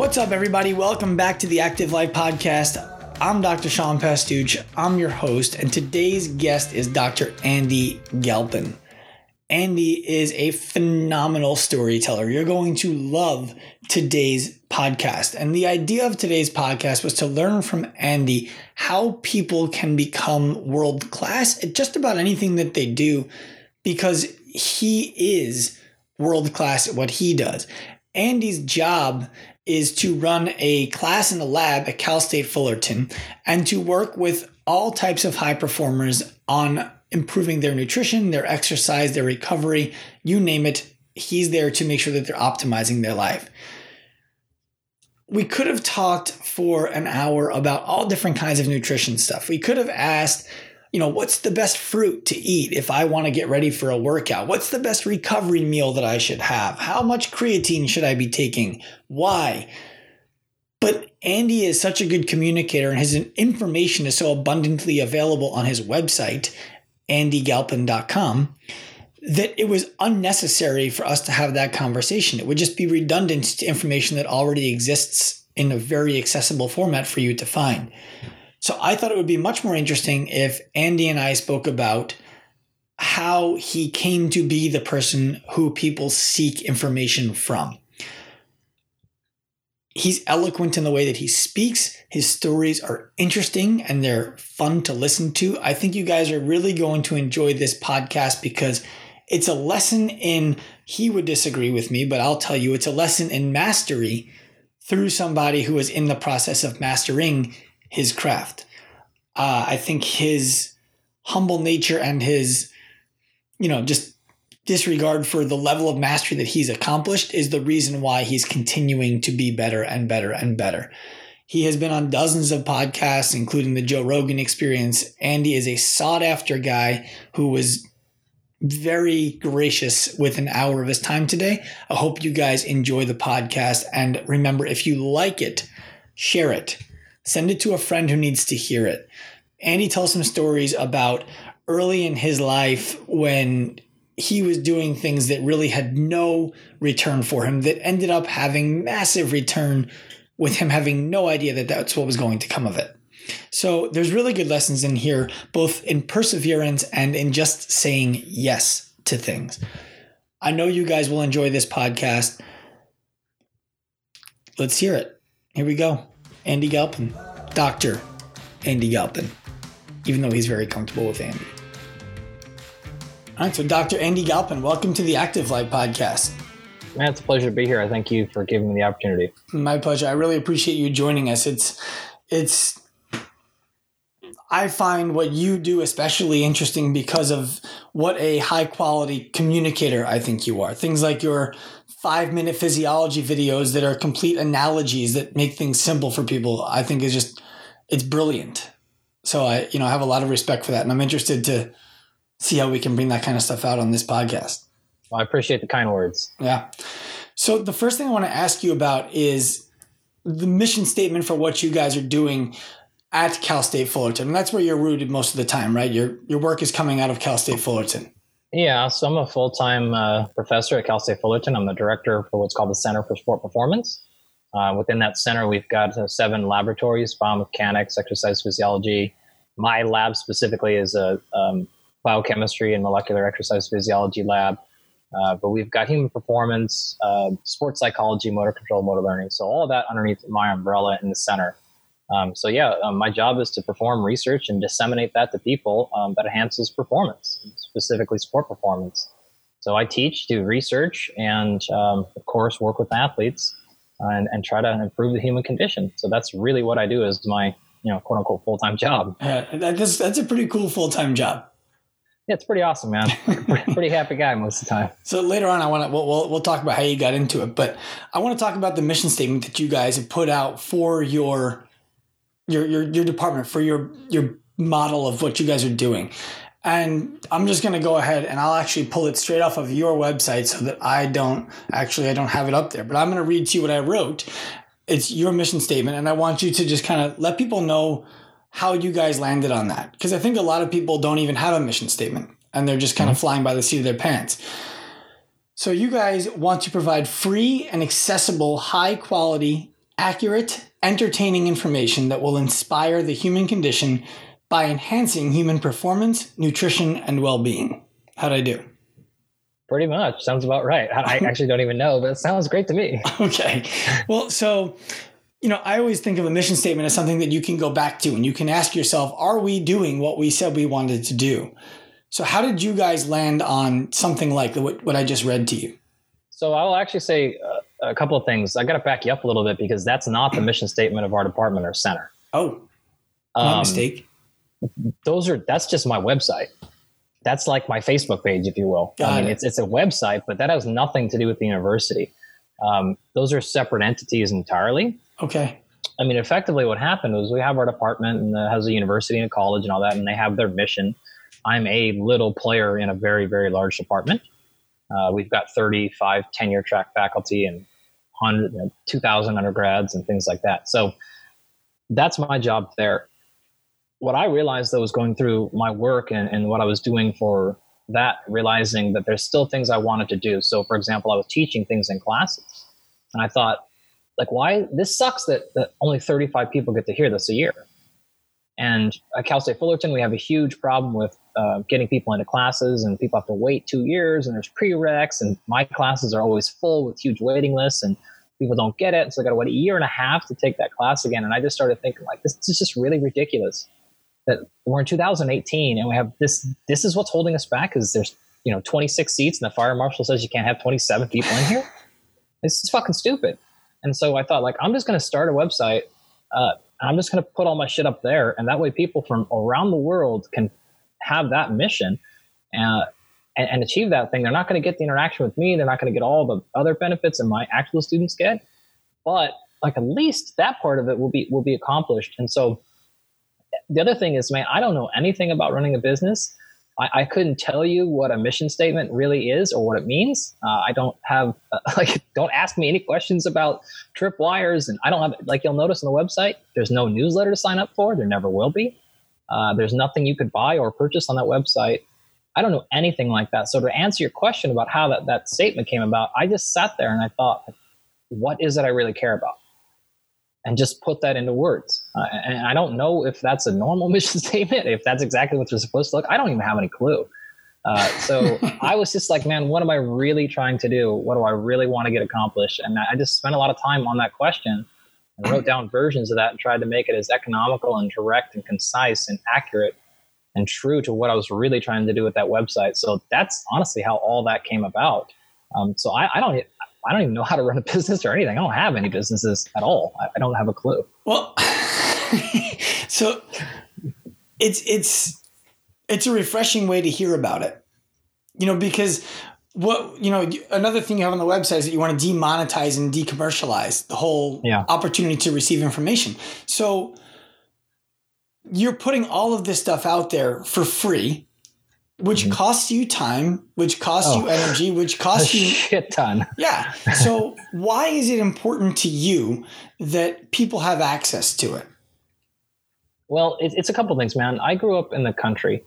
What's up, everybody? Welcome back to the Active Life Podcast. I'm Dr. Sean Pastuch. I'm your host, and today's guest is Dr. Andy Galpin. Andy is a phenomenal storyteller. You're going to love today's podcast. And the idea of today's podcast was to learn from Andy how people can become world class at just about anything that they do because he is world class at what he does. Andy's job is to run a class in a lab at Cal State Fullerton and to work with all types of high performers on improving their nutrition, their exercise, their recovery, you name it. He's there to make sure that they're optimizing their life. We could have talked for an hour about all different kinds of nutrition stuff. We could have asked, you know, what's the best fruit to eat if I want to get ready for a workout? What's the best recovery meal that I should have? How much creatine should I be taking? Why? But Andy is such a good communicator and his information is so abundantly available on his website, andygalpin.com, that it was unnecessary for us to have that conversation. It would just be redundant to information that already exists in a very accessible format for you to find. So I thought it would be much more interesting if Andy and I spoke about how he came to be the person who people seek information from. He's eloquent in the way that he speaks. His stories are interesting and they're fun to listen to. I think you guys are really going to enjoy this podcast because it's a lesson in, he would disagree with me, but I'll tell you, it's a lesson in mastery through somebody who is in the process of mastering his craft. Uh, I think his humble nature and his, you know, just disregard for the level of mastery that he's accomplished is the reason why he's continuing to be better and better and better. He has been on dozens of podcasts, including the Joe Rogan experience. Andy is a sought after guy who was very gracious with an hour of his time today. I hope you guys enjoy the podcast. And remember, if you like it, share it. Send it to a friend who needs to hear it. Andy tells some stories about early in his life when he was doing things that really had no return for him, that ended up having massive return with him having no idea that that's what was going to come of it. So there's really good lessons in here, both in perseverance and in just saying yes to things. I know you guys will enjoy this podcast. Let's hear it. Here we go. Andy Galpin, Dr. Andy Galpin, even though he's very comfortable with Andy. All right, so Dr. Andy Galpin, welcome to the Active Life podcast. Man, it's a pleasure to be here. I thank you for giving me the opportunity. My pleasure. I really appreciate you joining us. It's it's I find what you do especially interesting because of what a high quality communicator I think you are. Things like your five minute physiology videos that are complete analogies that make things simple for people, I think is just, it's brilliant. So I, you know, I have a lot of respect for that. And I'm interested to see how we can bring that kind of stuff out on this podcast. Well, I appreciate the kind words. Yeah. So the first thing I want to ask you about is the mission statement for what you guys are doing at Cal State Fullerton. And that's where you're rooted most of the time, right? Your your work is coming out of Cal State Fullerton. Yeah, so I'm a full time uh, professor at Cal State Fullerton. I'm the director for what's called the Center for Sport Performance. Uh, within that center, we've got uh, seven laboratories biomechanics, exercise physiology. My lab specifically is a um, biochemistry and molecular exercise physiology lab. Uh, but we've got human performance, uh, sports psychology, motor control, motor learning. So all of that underneath my umbrella in the center. Um, so yeah, um, my job is to perform research and disseminate that to people um, that enhances performance, specifically sport performance. So I teach, do research, and um, of course work with athletes and, and try to improve the human condition. So that's really what I do as my you know quote unquote full time job. Yeah, that's that's a pretty cool full time job. Yeah, it's pretty awesome, man. pretty happy guy most of the time. So later on, I want to we'll, we'll, we'll talk about how you got into it, but I want to talk about the mission statement that you guys have put out for your your your your department for your your model of what you guys are doing. And I'm just going to go ahead and I'll actually pull it straight off of your website so that I don't actually I don't have it up there, but I'm going to read to you what I wrote. It's your mission statement and I want you to just kind of let people know how you guys landed on that because I think a lot of people don't even have a mission statement and they're just kind mm-hmm. of flying by the seat of their pants. So you guys want to provide free and accessible high quality accurate, entertaining information that will inspire the human condition by enhancing human performance, nutrition, and well being. How'd I do? Pretty much. Sounds about right. I actually don't even know, but it sounds great to me. Okay. Well, so, you know, I always think of a mission statement as something that you can go back to and you can ask yourself, are we doing what we said we wanted to do? So, how did you guys land on something like what, what I just read to you? So, I'll actually say uh, a couple of things. I got to back you up a little bit because that's not the mission statement of our department or center. Oh, my um, mistake. Those are that's just my website. That's like my Facebook page, if you will. Got I mean, it. it's it's a website, but that has nothing to do with the university. Um, those are separate entities entirely. Okay. I mean, effectively, what happened was we have our department and has a university and a college and all that, and they have their mission. I'm a little player in a very, very large department. Uh, we've got 35 tenure track faculty and 100, you know, 2,000 undergrads and things like that. So that's my job there. What I realized that was going through my work and, and what I was doing for that, realizing that there's still things I wanted to do. So, for example, I was teaching things in classes, and I thought, like, why this sucks that, that only 35 people get to hear this a year. And at Cal State Fullerton, we have a huge problem with uh, getting people into classes, and people have to wait two years, and there's prereqs, and my classes are always full with huge waiting lists, and people don't get it, so I got to wait a year and a half to take that class again. And I just started thinking, like, this, this is just really ridiculous. That we're in 2018, and we have this. This is what's holding us back, because there's you know 26 seats, and the fire marshal says you can't have 27 people in here. This is fucking stupid. And so I thought, like, I'm just going to start a website. Uh, I'm just going to put all my shit up there, and that way people from around the world can have that mission uh, and, and, achieve that thing. They're not going to get the interaction with me. They're not going to get all the other benefits that my actual students get, but like at least that part of it will be will be accomplished. And so the other thing is, man, I don't know anything about running a business. I, I, couldn't tell you what a mission statement really is or what it means. Uh, I don't have uh, like don't ask me any questions about tripwires, and I don't have like you'll notice on the website. There's no newsletter to sign up for. There never will be. Uh, there's nothing you could buy or purchase on that website. I don't know anything like that. So to answer your question about how that, that statement came about, I just sat there and I thought, what is it I really care about? And just put that into words. Uh, and I don't know if that's a normal mission statement, if that's exactly what they're supposed to look. I don't even have any clue. Uh, so I was just like, man, what am I really trying to do? What do I really want to get accomplished? And I just spent a lot of time on that question and wrote down versions of that and tried to make it as economical and direct and concise and accurate and true to what I was really trying to do with that website. So that's honestly how all that came about. Um, so I, I don't I don't even know how to run a business or anything. I don't have any businesses at all. I, I don't have a clue. Well, so it's it's it's a refreshing way to hear about it. You know, because what you know, another thing you have on the website is that you want to demonetize and decommercialize the whole yeah. opportunity to receive information. So you're putting all of this stuff out there for free which mm-hmm. costs you time, which costs oh, you energy, which costs you shit ton. Yeah. So why is it important to you that people have access to it? Well, it, it's a couple things, man. I grew up in the country,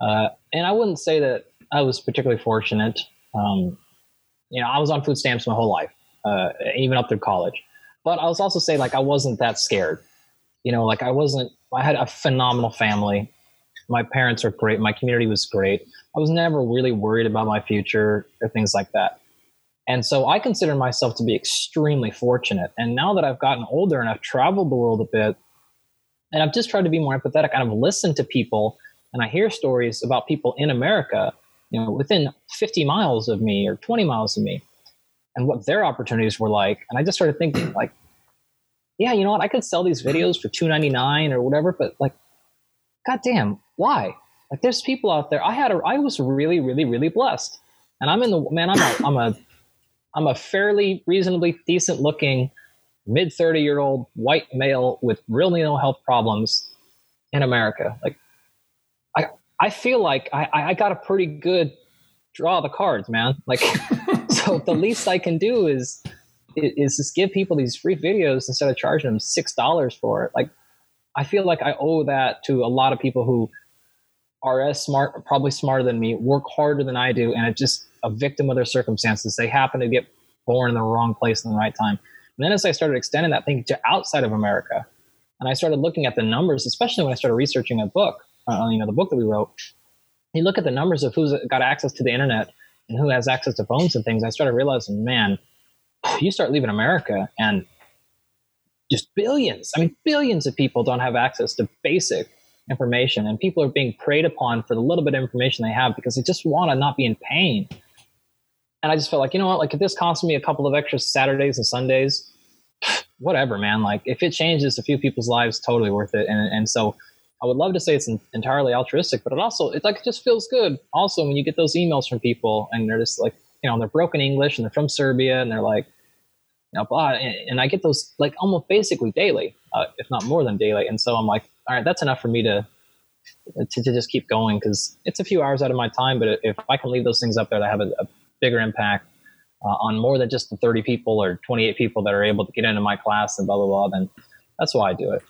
uh, and I wouldn't say that I was particularly fortunate. Um, you know, I was on food stamps my whole life, uh, even up through college. But I was also say like I wasn't that scared. You know, like I wasn't. I had a phenomenal family my parents are great. My community was great. I was never really worried about my future or things like that. And so I consider myself to be extremely fortunate. And now that I've gotten older and I've traveled the world a bit, and I've just tried to be more empathetic, and I've listened to people and I hear stories about people in America, you know, within 50 miles of me or 20 miles of me, and what their opportunities were like. And I just started thinking, like, yeah, you know what? I could sell these videos for 2.99 or whatever, but like, goddamn, why? Like there's people out there. I had a, I was really, really, really blessed. And I'm in the, man, I'm a, I'm a, I'm a fairly reasonably decent looking mid 30 year old white male with really no health problems in America. Like I, I feel like I, I got a pretty good draw the cards, man. Like, so the least I can do is, is just give people these free videos instead of charging them $6 for it. Like, I feel like I owe that to a lot of people who are as smart, probably smarter than me, work harder than I do, and it's just a victim of their circumstances. They happen to get born in the wrong place in the right time. And then as I started extending that thinking to outside of America, and I started looking at the numbers, especially when I started researching a book, uh, you know, the book that we wrote. You look at the numbers of who's got access to the internet and who has access to phones and things. I started realizing, man, you start leaving America and just billions, I mean, billions of people don't have access to basic information, and people are being preyed upon for the little bit of information they have because they just want to not be in pain. And I just felt like, you know what, like if this costs me a couple of extra Saturdays and Sundays, whatever, man. Like if it changes a few people's lives, totally worth it. And and so I would love to say it's entirely altruistic, but it also it's like it just feels good. Also, when you get those emails from people and they're just like, you know, they're broken English and they're from Serbia and they're like, you know, blah, and, I get those like almost basically daily, uh, if not more than daily. And so I'm like, all right, that's enough for me to to, to just keep going because it's a few hours out of my time. But if I can leave those things up there that have a, a bigger impact uh, on more than just the 30 people or 28 people that are able to get into my class and blah blah blah, then that's why I do it.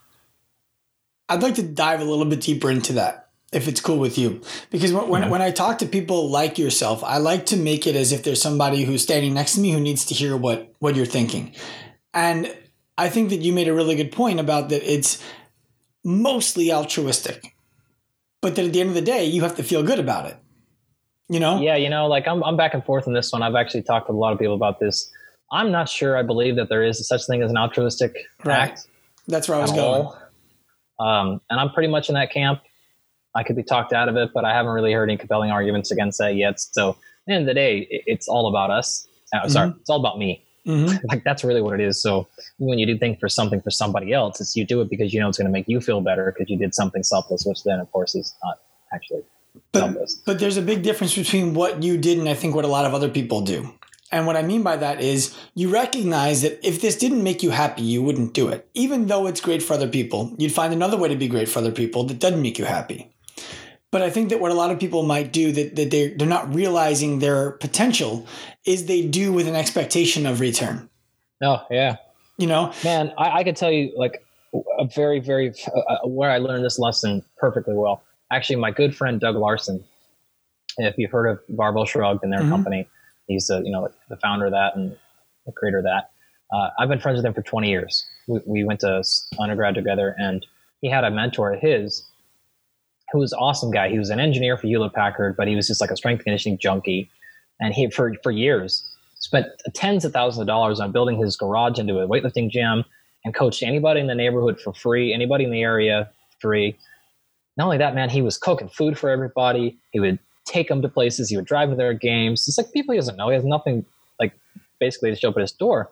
I'd like to dive a little bit deeper into that if it's cool with you. Because when, yeah. when i talk to people like yourself i like to make it as if there's somebody who's standing next to me who needs to hear what what you're thinking. And i think that you made a really good point about that it's mostly altruistic. But that at the end of the day you have to feel good about it. You know? Yeah you know like i'm, I'm back and forth on this one. I've actually talked to a lot of people about this. I'm not sure i believe that there is such thing as an altruistic right. act that's where i was going. um, and i'm pretty much in that camp I could be talked out of it, but I haven't really heard any compelling arguments against that yet. So, at the end of the day, it's all about us. Uh, mm-hmm. Sorry, it's all about me. Mm-hmm. Like that's really what it is. So when you do think for something for somebody else, it's you do it because you know it's going to make you feel better because you did something selfless, which then of course is not actually but, selfless. But there's a big difference between what you did and I think what a lot of other people do. And what I mean by that is you recognize that if this didn't make you happy, you wouldn't do it. Even though it's great for other people, you'd find another way to be great for other people that doesn't make you happy. But I think that what a lot of people might do that, that they're, they're not realizing their potential is they do with an expectation of return. Oh, yeah. You know? Man, I, I could tell you like a very, very, uh, uh, where I learned this lesson perfectly well. Actually, my good friend Doug Larson, if you've heard of Barbell Shrugged and their mm-hmm. company, he's the, you know, the founder of that and the creator of that. Uh, I've been friends with him for 20 years. We, we went to undergrad together and he had a mentor of his who was awesome guy. He was an engineer for Hewlett Packard, but he was just like a strength conditioning junkie. And he, for, for years, spent tens of thousands of dollars on building his garage into a weightlifting gym and coached anybody in the neighborhood for free, anybody in the area free. Not only that, man, he was cooking food for everybody. He would take them to places. He would drive to their games. It's like people he doesn't know. He has nothing like basically to show up at his door.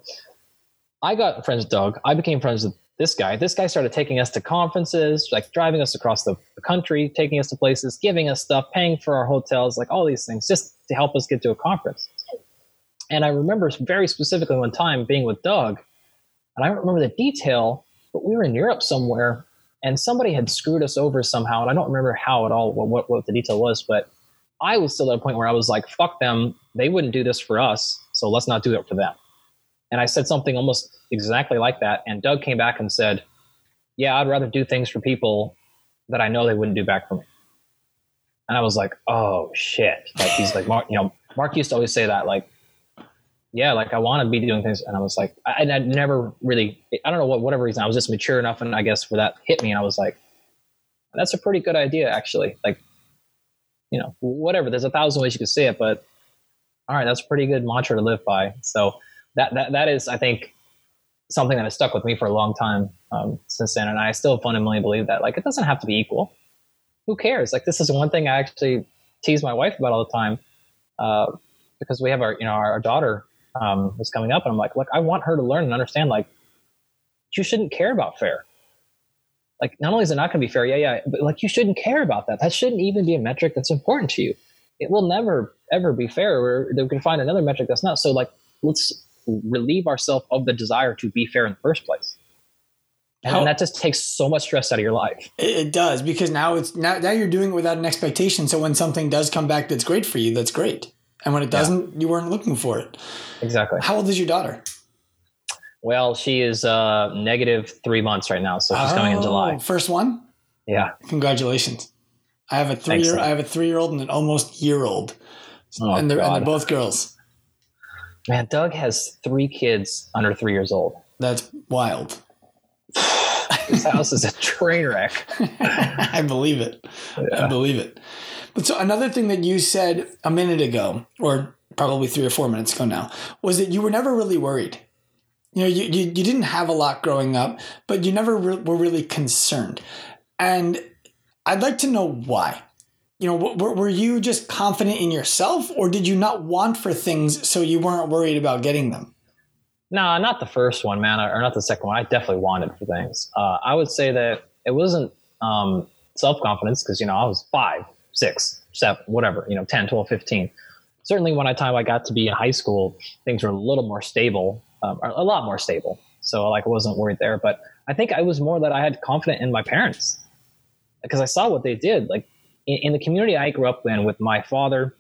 I got friends with Doug. I became friends with this guy. This guy started taking us to conferences, like driving us across the, the, country, taking us to places, giving us stuff, paying for our hotels, like all these things, just to help us get to a conference. And I remember very specifically one time being with Doug, and I don't remember the detail, but we were in Europe somewhere, and somebody had screwed us over somehow, and I don't remember how at all what, what, what the detail was, but I was still at a point where I was like, fuck them, they wouldn't do this for us, so let's not do it for them. And I said something almost exactly like that. And Doug came back and said, Yeah, I'd rather do things for people that I know they wouldn't do back for me. And I was like, Oh shit. Like he's like, Mark, you know, Mark used to always say that, like, yeah, like I want to be doing things. And I was like, I, I never really, I don't know what, whatever reason, I was just mature enough. And I guess where that hit me. And I was like, that's a pretty good idea, actually. Like, you know, whatever. There's a thousand ways you could say it, but all right, that's a pretty good mantra to live by. So that that that is, I think, something that has stuck with me for a long time um, since then, and I still fundamentally believe that like it doesn't have to be equal. Who cares? Like this is one thing I actually tease my wife about all the time uh, because we have our you know our, our daughter um, is coming up, and I'm like, look, I want her to learn and understand like you shouldn't care about fair. Like not only is it not going to be fair, yeah, yeah, but like you shouldn't care about that. That shouldn't even be a metric that's important to you. It will never ever be fair. Or they can find another metric that's not. So like let's relieve ourselves of the desire to be fair in the first place. And How, that just takes so much stress out of your life. It does because now it's now, now you're doing it without an expectation. So when something does come back that's great for you, that's great. And when it doesn't, yeah. you weren't looking for it. Exactly. How old is your daughter? Well, she is uh, negative three months right now, so she's oh, coming in July. Oh, first one. Yeah. Congratulations. I have a three year I have a three year old and an almost year old, oh, and, they're, and they're both girls. Man, Doug has three kids under three years old. That's wild. His house is a train wreck. I believe it. Yeah. I believe it. But so another thing that you said a minute ago, or probably three or four minutes ago now, was that you were never really worried. You know, you, you, you didn't have a lot growing up, but you never re- were really concerned. And I'd like to know why. You know, w- were you just confident in yourself, or did you not want for things so you weren't worried about getting them? No, not the first one, man, or not the second one. I definitely wanted for things. Uh, I would say that it wasn't um, self confidence because, you know, I was five, six, seven, whatever, you know, 10, 12, 15. Certainly, when I time I got to be in high school, things were a little more stable, um, a lot more stable. So, like, I wasn't worried there. But I think I was more that I had confidence in my parents because I saw what they did. Like, in, in the community I grew up in with my father,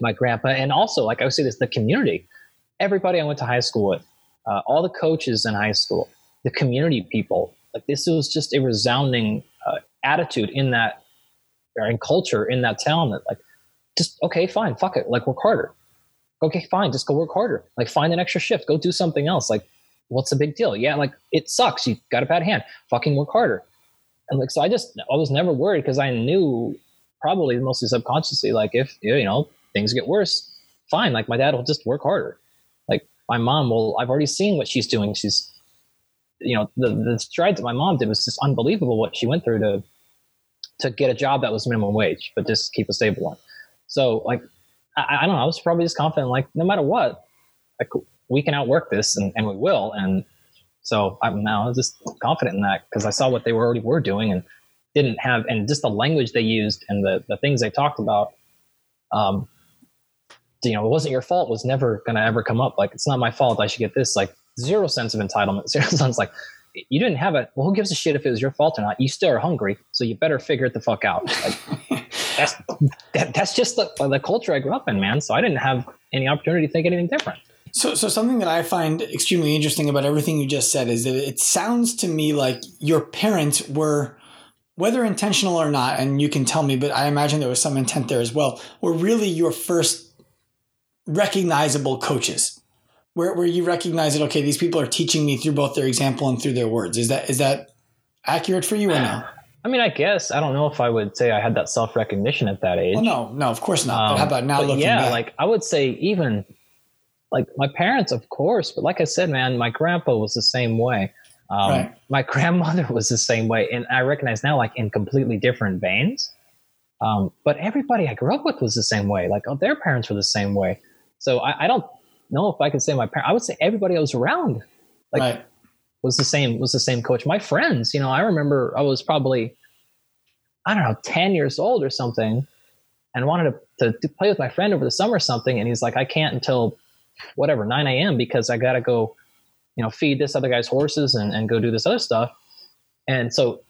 my grandpa, and also, like I would say this, the community everybody I went to high school with, uh, all the coaches in high school, the community people. Like this was just a resounding uh, attitude in that, or in culture in that town that like, just okay, fine, fuck it, like work harder. Okay, fine, just go work harder. Like find an extra shift, go do something else. Like, what's the big deal? Yeah, like it sucks. You got a bad hand. Fucking work harder. And like so, I just I was never worried because I knew probably mostly subconsciously like if you know things get worse, fine. Like my dad will just work harder Like my mom well i've already seen what she's doing she's you know the, the strides that my mom did was just unbelievable what she went through to to get a job that was minimum wage but just keep a stable one so like i, I don't know i was probably just confident like no matter what like we can outwork this and, and we will and so now i'm now just confident in that because i saw what they were already were doing and didn't have and just the language they used and the, the things they talked about um, you know, it wasn't your fault was never going to ever come up. Like, it's not my fault. I should get this. Like, zero sense of entitlement. Zero sense. Like, you didn't have it. Well, who gives a shit if it was your fault or not? You still are hungry, so you better figure it the fuck out. Like, that's that, that's just the, the culture I grew up in, man. So I didn't have any opportunity to think anything different. So, so something that I find extremely interesting about everything you just said is that it sounds to me like your parents were, whether intentional or not, and you can tell me, but I imagine there was some intent there as well, were really your first recognizable coaches. Where, where you recognize that okay these people are teaching me through both their example and through their words. Is that is that accurate for you or no? I mean i guess i don't know if i would say i had that self-recognition at that age. well, no no of course not um, but how about now looking yeah back? like i would say even like my parents of course but like i said man my grandpa was the same way um, right. my grandmother was the same way and i recognize now like in completely different veins um, but everybody i grew up with was the same way like oh their parents were the same way so I, I don't know if I could say my parents. I would say everybody I was around, like, right. was the same was the same coach. My friends, you know, I remember I was probably, I don't know, ten years old or something, and wanted to, to, to play with my friend over the summer or something, and he's like, I can't until whatever 9 a.m. because I got to go, you know, feed this other guy's horses and, and go do this other stuff. And so,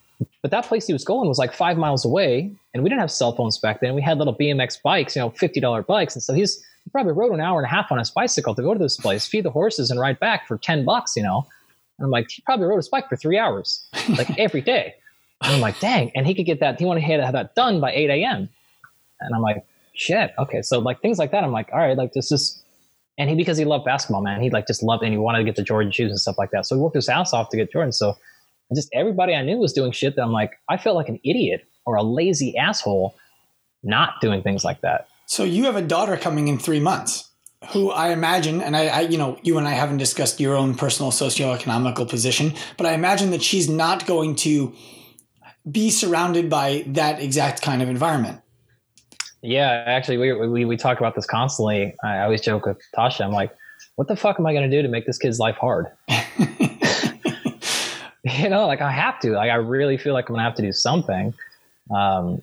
but that place he was going was like five miles away, and we didn't have cell phones back then. We had little BMX bikes, you know, fifty dollar bikes, and so he's he probably rode an hour and a half on his bicycle to go to this place, feed the horses, and ride back for 10 bucks, you know? And I'm like, he probably rode his bike for three hours, like every day. And I'm like, dang. And he could get that, he wanted to have that done by 8 a.m. And I'm like, shit. Okay. So, like, things like that, I'm like, all right, like, this is, and he, because he loved basketball, man, he like just loved, and he wanted to get the Jordan shoes and stuff like that. So he worked his ass off to get Jordan. So just everybody I knew was doing shit that I'm like, I felt like an idiot or a lazy asshole not doing things like that. So you have a daughter coming in three months, who I imagine, and I, I, you know, you and I haven't discussed your own personal socioeconomical position, but I imagine that she's not going to be surrounded by that exact kind of environment. Yeah, actually, we, we, we talk about this constantly. I always joke with Tasha. I'm like, what the fuck am I going to do to make this kid's life hard? you know, like I have to. Like I really feel like I'm going to have to do something. Um,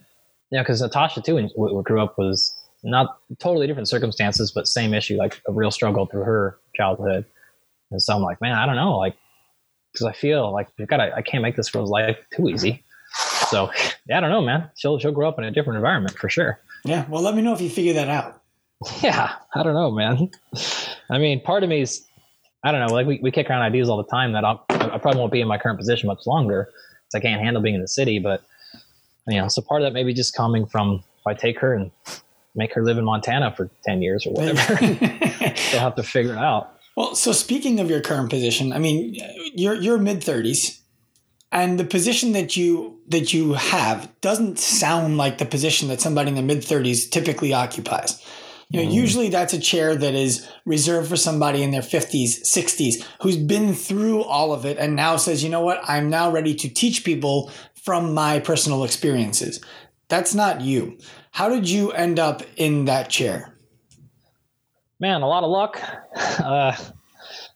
you know, because Natasha too, and we grew up was not totally different circumstances, but same issue, like a real struggle through her childhood. And so I'm like, man, I don't know, like, because I feel like you gotta, I can't make this girl's life too easy. So yeah, I don't know, man. She'll she'll grow up in a different environment for sure. Yeah, well, let me know if you figure that out. Yeah, I don't know, man. I mean, part of me is, I don't know, like we, we kick around ideas all the time that I'll, I probably won't be in my current position much longer because I can't handle being in the city. But you know, so part of that maybe just coming from if I take her and make her live in Montana for 10 years or whatever. They'll have to figure it out. Well, so speaking of your current position, I mean, you're you're mid thirties, and the position that you that you have doesn't sound like the position that somebody in the mid thirties typically occupies. You know, mm. usually that's a chair that is reserved for somebody in their 50s, 60s who's been through all of it and now says, you know what, I'm now ready to teach people from my personal experiences. That's not you. How did you end up in that chair? Man, a lot of luck. Uh,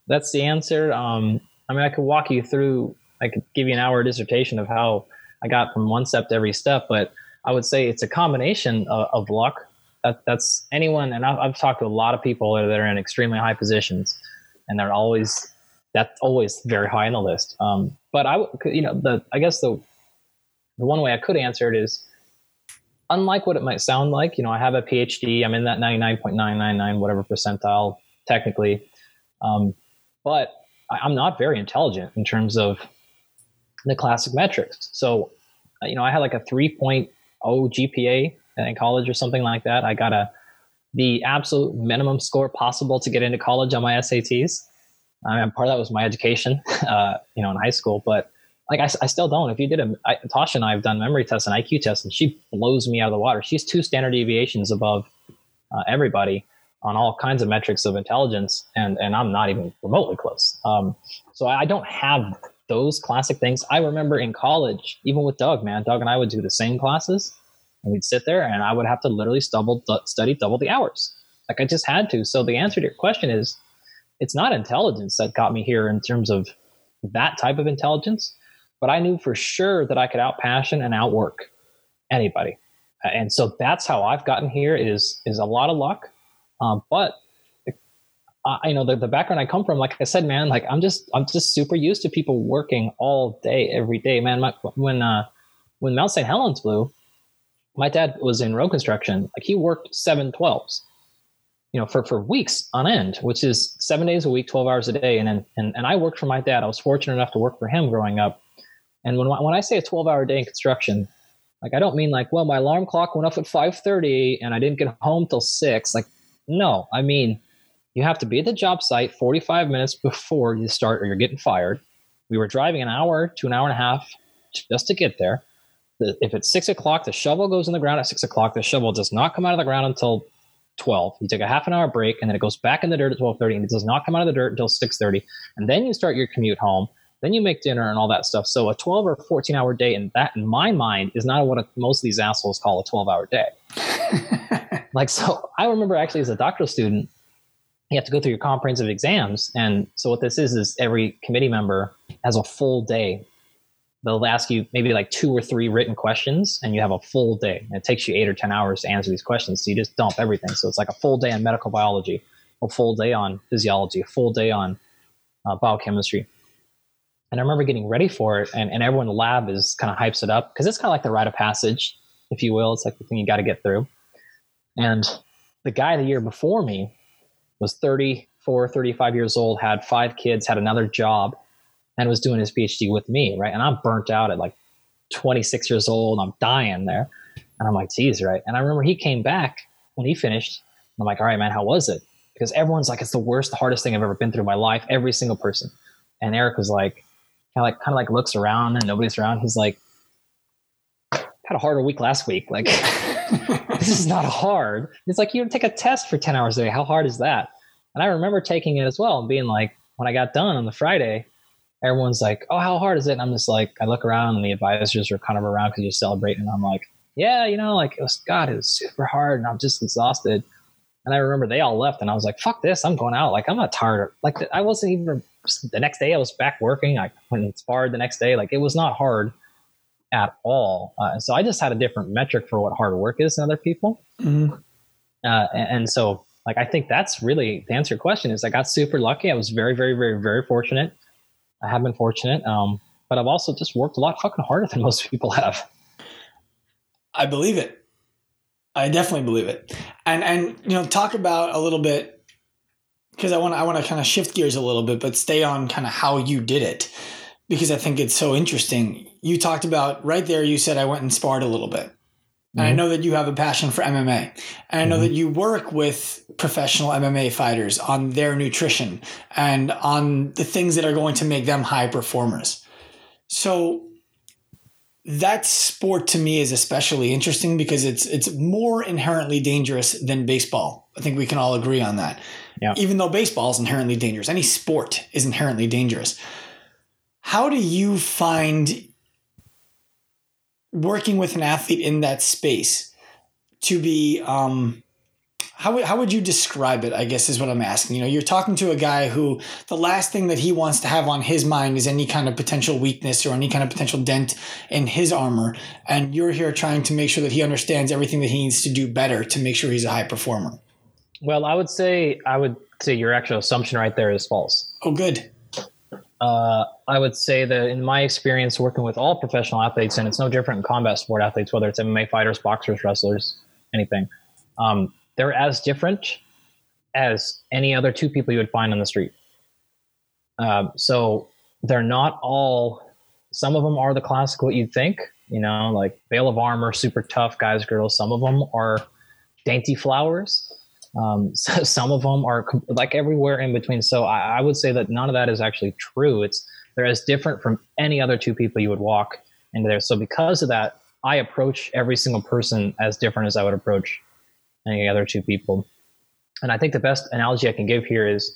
that's the answer. Um, I mean, I could walk you through, I could give you an hour dissertation of how I got from one step to every step, but I would say it's a combination of, of luck. That, that's anyone, and I've, I've, talked to a lot of people that are in extremely high positions, and they're always that's always very high on the list. Um, but I, you know, the I guess the the one way I could answer it is unlike what it might sound like, you know, I have a PhD, I'm in that 99.999 whatever percentile technically. Um, but I, am not very intelligent in terms of the classic metrics. So, uh, you know, I had like a 3.0 GPA in college or something like that. I got a the absolute minimum score possible to get into college on my SATs. I mean, part of that was my education, uh, you know, in high school, but like I, I still don't. If you did a, I, Tasha and I have done memory tests and IQ tests, and she blows me out of the water. She's two standard deviations above uh, everybody on all kinds of metrics of intelligence, and and I'm not even remotely close. Um, so I don't have those classic things. I remember in college, even with Doug, man, Doug and I would do the same classes, and we'd sit there, and I would have to literally double, study double the hours. Like I just had to. So the answer to your question is, it's not intelligence that got me here in terms of that type of intelligence but I knew for sure that I could outpassion and outwork anybody. And so that's how I've gotten here is is a lot of luck. Um, but you know the, the background I come from, like I said, man, like I'm just I'm just super used to people working all day every day, man. My, when uh, when Mount St. Helens blew, my dad was in road construction. Like he worked seven twelves, you know, for for weeks on end, which is seven days a week, twelve hours a day. And and and I worked for my dad. I was fortunate enough to work for him growing up. And when when I say a 12 hour day in construction, like I don't mean like, well, my alarm clock went off at 5:30 and I didn't get home till 6. Like no, I mean you have to be at the job site 45 minutes before you start or you're getting fired. We were driving an hour to an hour and a half just to get there. The, if it's six o'clock, the shovel goes in the ground at six o'clock. The shovel does not come out of the ground until 12. You take a half an hour break and then it goes back in the dirt at 12:30 and it does not come out of the dirt until 6:30. And then you start your commute home then you make dinner and all that stuff. So a 12 or 14 hour day, and that in my mind is not what a, most of these assholes call a 12 hour day. like, so I remember actually as a doctoral student, you have to go through your comprehensive exams. And so what this is, is every committee member has a full day. They'll ask you maybe like two or three written questions, and you have a full day. And it takes you eight or 10 hours to answer these questions. So you just dump everything. So it's like a full day on medical biology, a full day on physiology, a full day on uh, biochemistry and I remember getting ready for it, and, and everyone in the lab is kind of hypes it up because it's kind of like the rite of passage, if you will. It's like the thing you got to get through. And the guy the year before me was 34, 35 years old, had five kids, had another job, and was doing his PhD with me, right? And I'm burnt out at like 26 years old. I'm dying there. And I'm like, geez, right? And I remember he came back when he finished. I'm like, all right, man, how was it? Because everyone's like, it's the worst, the hardest thing I've ever been through in my life. Every single person. And Eric was like, kind of like kind of like looks around and nobody's around. He's like, had a harder week last week. Like this is not hard. It's like you take a test for 10 hours a day. How hard is that? And I remember taking it as well and being like, when I got done on the Friday, everyone's like, Oh, how hard is it? And I'm just like, I look around and the advisors are kind of around because you're celebrating. And I'm like, Yeah, you know, like it was God, it was super hard and I'm just exhausted. And I remember they all left and I was like, fuck this, I'm going out. Like I'm not tired. Like I wasn't even the next day I was back working. I went and sparred the next day. Like it was not hard at all. Uh, so I just had a different metric for what hard work is than other people. Mm-hmm. Uh, and, and, so like I think that's really to answer your question is I got super lucky. I was very, very, very, very fortunate. I have been fortunate. Um, but I've also just worked a lot fucking harder than most people have. I believe it. I definitely believe it. And and you know, talk about a little bit because I want I want to kind of shift gears a little bit, but stay on kind of how you did it because I think it's so interesting. You talked about right there. You said I went and sparred a little bit. And I know that you have a passion for MMA. And I know mm-hmm. that you work with professional MMA fighters on their nutrition and on the things that are going to make them high performers. So that sport to me is especially interesting because it's it's more inherently dangerous than baseball. I think we can all agree on that. Yeah. Even though baseball is inherently dangerous, any sport is inherently dangerous. How do you find working with an athlete in that space to be um, how, how would you describe it i guess is what i'm asking. You know you're talking to a guy who the last thing that he wants to have on his mind is any kind of potential weakness or any kind of potential dent in his armor and you're here trying to make sure that he understands everything that he needs to do better to make sure he's a high performer. Well i would say i would say your actual assumption right there is false. Oh good uh, I would say that in my experience working with all professional athletes, and it's no different in combat sport athletes, whether it's MMA fighters, boxers, wrestlers, anything, um, they're as different as any other two people you would find on the street. Um, so they're not all. Some of them are the classic what you'd think, you know, like bale of armor, super tough guys, girls. Some of them are dainty flowers. Um, so some of them are like everywhere in between. So I, I, would say that none of that is actually true. It's they're as different from any other two people you would walk into there. So because of that, I approach every single person as different as I would approach any other two people. And I think the best analogy I can give here is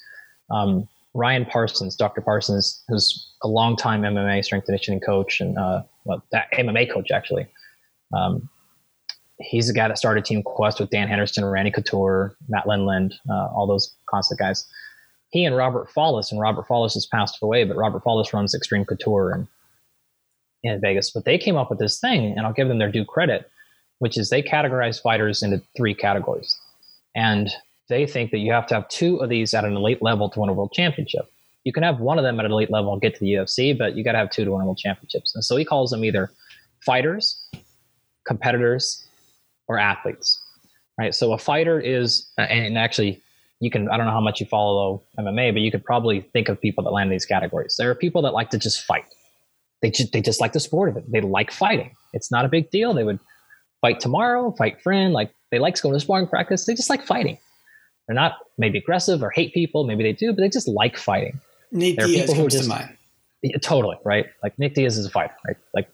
um, Ryan Parsons, Dr. Parsons, who's a longtime MMA strength conditioning coach and uh, well, that MMA coach actually. Um, he's the guy that started Team Quest with Dan Henderson, Randy Couture, Matt Lindland, uh, all those constant guys. He and Robert Follis, and Robert Follis has passed away, but Robert Follis runs Extreme Couture in, in Vegas. But they came up with this thing, and I'll give them their due credit, which is they categorize fighters into three categories. And they think that you have to have two of these at an elite level to win a world championship. You can have one of them at an elite level and get to the UFC, but you got to have two to win a world championships. And so he calls them either fighters, competitors, or athletes, right? So a fighter is, and actually, you can, I don't know how much you follow MMA, but you could probably think of people that land in these categories. There are people that like to just fight. They just, they just like the sport of it. They like fighting. It's not a big deal. They would fight tomorrow, fight friend. Like they like going to sparring practice. They just like fighting. They're not maybe aggressive or hate people. Maybe they do, but they just like fighting. Nate there Diaz comes just, to mind. Totally, right? Like Nick Diaz is a fighter, right? Like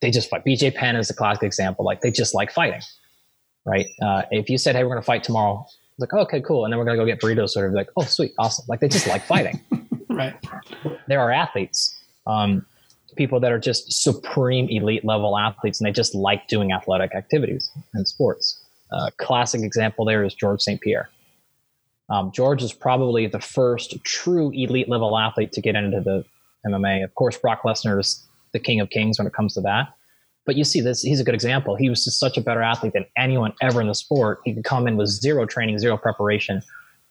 they just fight. BJ Penn is a classic example. Like they just like fighting, right? Uh, if you said, "Hey, we're going to fight tomorrow," like, oh, "Okay, cool," and then we're going to go get burritos, sort of like, "Oh, sweet, awesome!" Like they just like fighting, right? There are athletes, um, people that are just supreme elite level athletes, and they just like doing athletic activities and sports. Uh, classic example there is George St. Pierre. Um, George is probably the first true elite level athlete to get into the MMA. Of course, Brock Lesnar is the king of kings when it comes to that. But you see this, he's a good example. He was just such a better athlete than anyone ever in the sport. He could come in with zero training, zero preparation,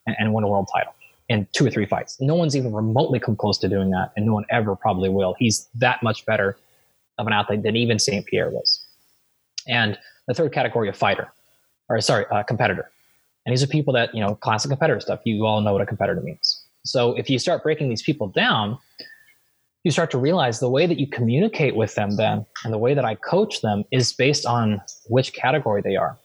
and, and win a world title in two or three fights. No one's even remotely come close to doing that, and no one ever probably will. He's that much better of an athlete than even St. Pierre was. And the third category of fighter, or sorry, uh, competitor. And these are people that, you know, classic competitor stuff. You all know what a competitor means. So if you start breaking these people down, you start to realize the way that you communicate with them then and the way that I coach them is based on which category they are.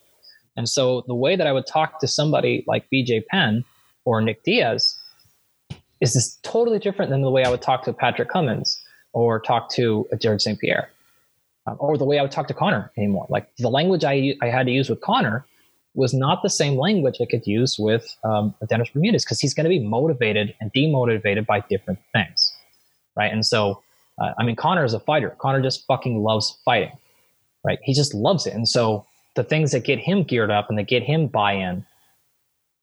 And so the way that I would talk to somebody like BJ Penn or Nick Diaz is this totally different than the way I would talk to Patrick Cummins or talk to Jared St. Pierre um, or the way I would talk to Connor anymore. Like the language I, I had to use with Connor was not the same language I could use with um, Dennis Bermudez because he's going to be motivated and demotivated by different things right? And so, uh, I mean, Connor is a fighter. Connor just fucking loves fighting, right? He just loves it. And so, the things that get him geared up and that get him buy-in,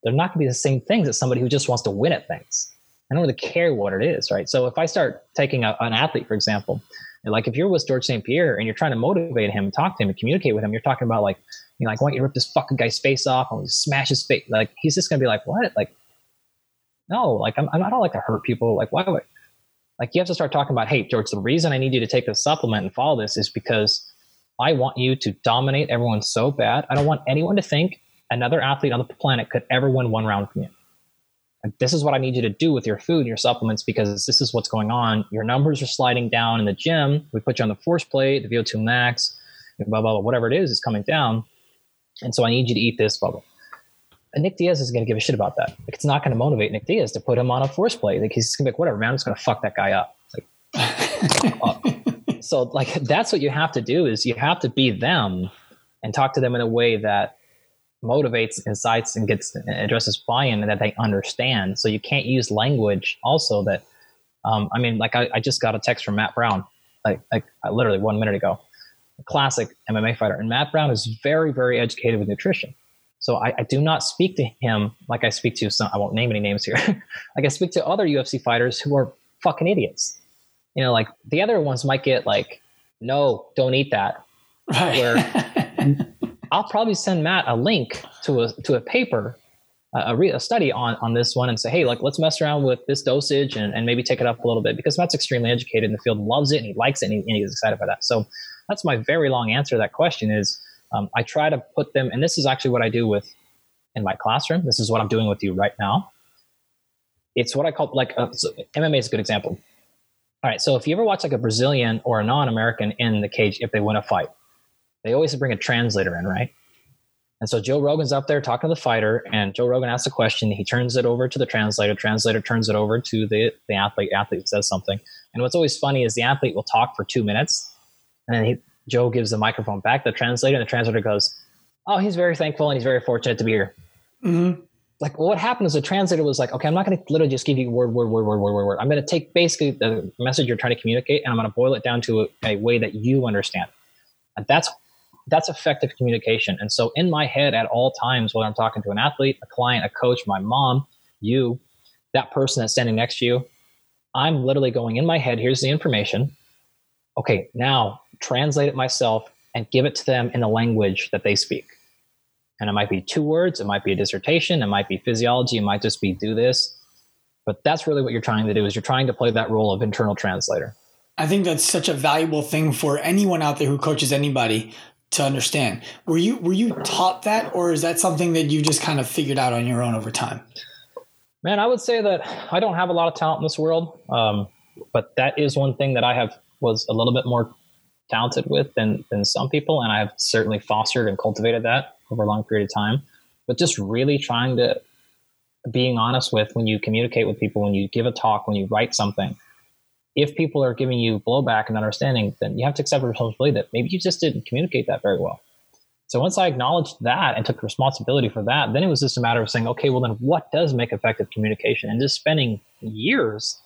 they're not going to be the same things as somebody who just wants to win at things. I don't really care what it is, right? So if I start taking a, an athlete, for example, and like if you're with George St. Pierre and you're trying to motivate him, talk to him, and communicate with him, you're talking about like, you know, like, I want you to rip this fucking guy's face off, and smash his face. Like, he's just gonna be like, what? Like, no, like, I'm, I don't like to hurt people. Like, why would? Like you have to start talking about hey george the reason i need you to take this supplement and follow this is because i want you to dominate everyone so bad i don't want anyone to think another athlete on the planet could ever win one round from you this is what i need you to do with your food and your supplements because this is what's going on your numbers are sliding down in the gym we put you on the force plate the vo2 max blah, blah, blah, whatever it is, is coming down. And so I need you to eat this, blah, blah. Nick Diaz is going to give a shit about that. Like, it's not going to motivate Nick Diaz to put him on a force plate. Like, he's going to be like, whatever, man, I'm just going to fuck that guy up. Like, uh, so, like, that's what you have to do is you have to be them and talk to them in a way that motivates, incites, and gets addresses buy-in and that they understand. So you can't use language also that, um, I mean, like I, I, just got a text from Matt Brown, like, like literally one minute ago, a classic MMA fighter. And Matt Brown is very, very educated with nutrition. So I, I, do not speak to him like I speak to some, I won't name any names here. like I speak to other UFC fighters who are fucking idiots. You know, like the other ones might get like, no, don't eat that. Right. Where I'll probably send Matt a link to a, to a paper, a, re, a study on, on this one and say, hey, like let's mess around with this dosage and, and maybe take it up a little bit because Matt's extremely educated in the field, loves it and he likes it and, he, and he's excited by that. So that's my very long answer to that question is, um, I try to put them, and this is actually what I do with in my classroom. This is what I'm doing with you right now. It's what I call like uh, so MMA is a good example. All right, so if you ever watch like a Brazilian or a non-American in the cage, if they win a fight, they always bring a translator in, right? And so Joe Rogan's up there talking to the fighter, and Joe Rogan asks a question. He turns it over to the translator. Translator turns it over to the, the athlete. Athlete says something. And what's always funny is the athlete will talk for two minutes, and then he, Joe gives the microphone back to the translator, and the translator goes, "Oh, he's very thankful and he's very fortunate to be here." Mm-hmm. Like well, what happened is the translator was like, "Okay, I'm not going to literally just give you word, word, word, word, word, word, word. I'm going to take basically the message you're trying to communicate, and I'm going to boil it down to a, a way that you understand." And that's that's effective communication. And so in my head at all times, whether I'm talking to an athlete, a client, a coach, my mom, you, that person that's standing next to you, I'm literally going in my head, here's the information. Okay, now translate it myself and give it to them in the language that they speak. And it might be two words, it might be a dissertation, it might be physiology, it might just be do this. But that's really what you're trying to do is you're trying to play that role of internal translator. I think that's such a valuable thing for anyone out there who coaches anybody to understand. Were you were you taught that or is that something that you just kind of figured out on your own over time? Man, I would say that I don't have a lot of talent in this world. Um, but that is one thing that I have was a little bit more talented with than than some people, and I've certainly fostered and cultivated that over a long period of time. But just really trying to being honest with when you communicate with people, when you give a talk, when you write something. If people are giving you blowback and understanding, then you have to accept responsibility that maybe you just didn't communicate that very well. So once I acknowledged that and took responsibility for that, then it was just a matter of saying, okay, well then what does make effective communication? And just spending years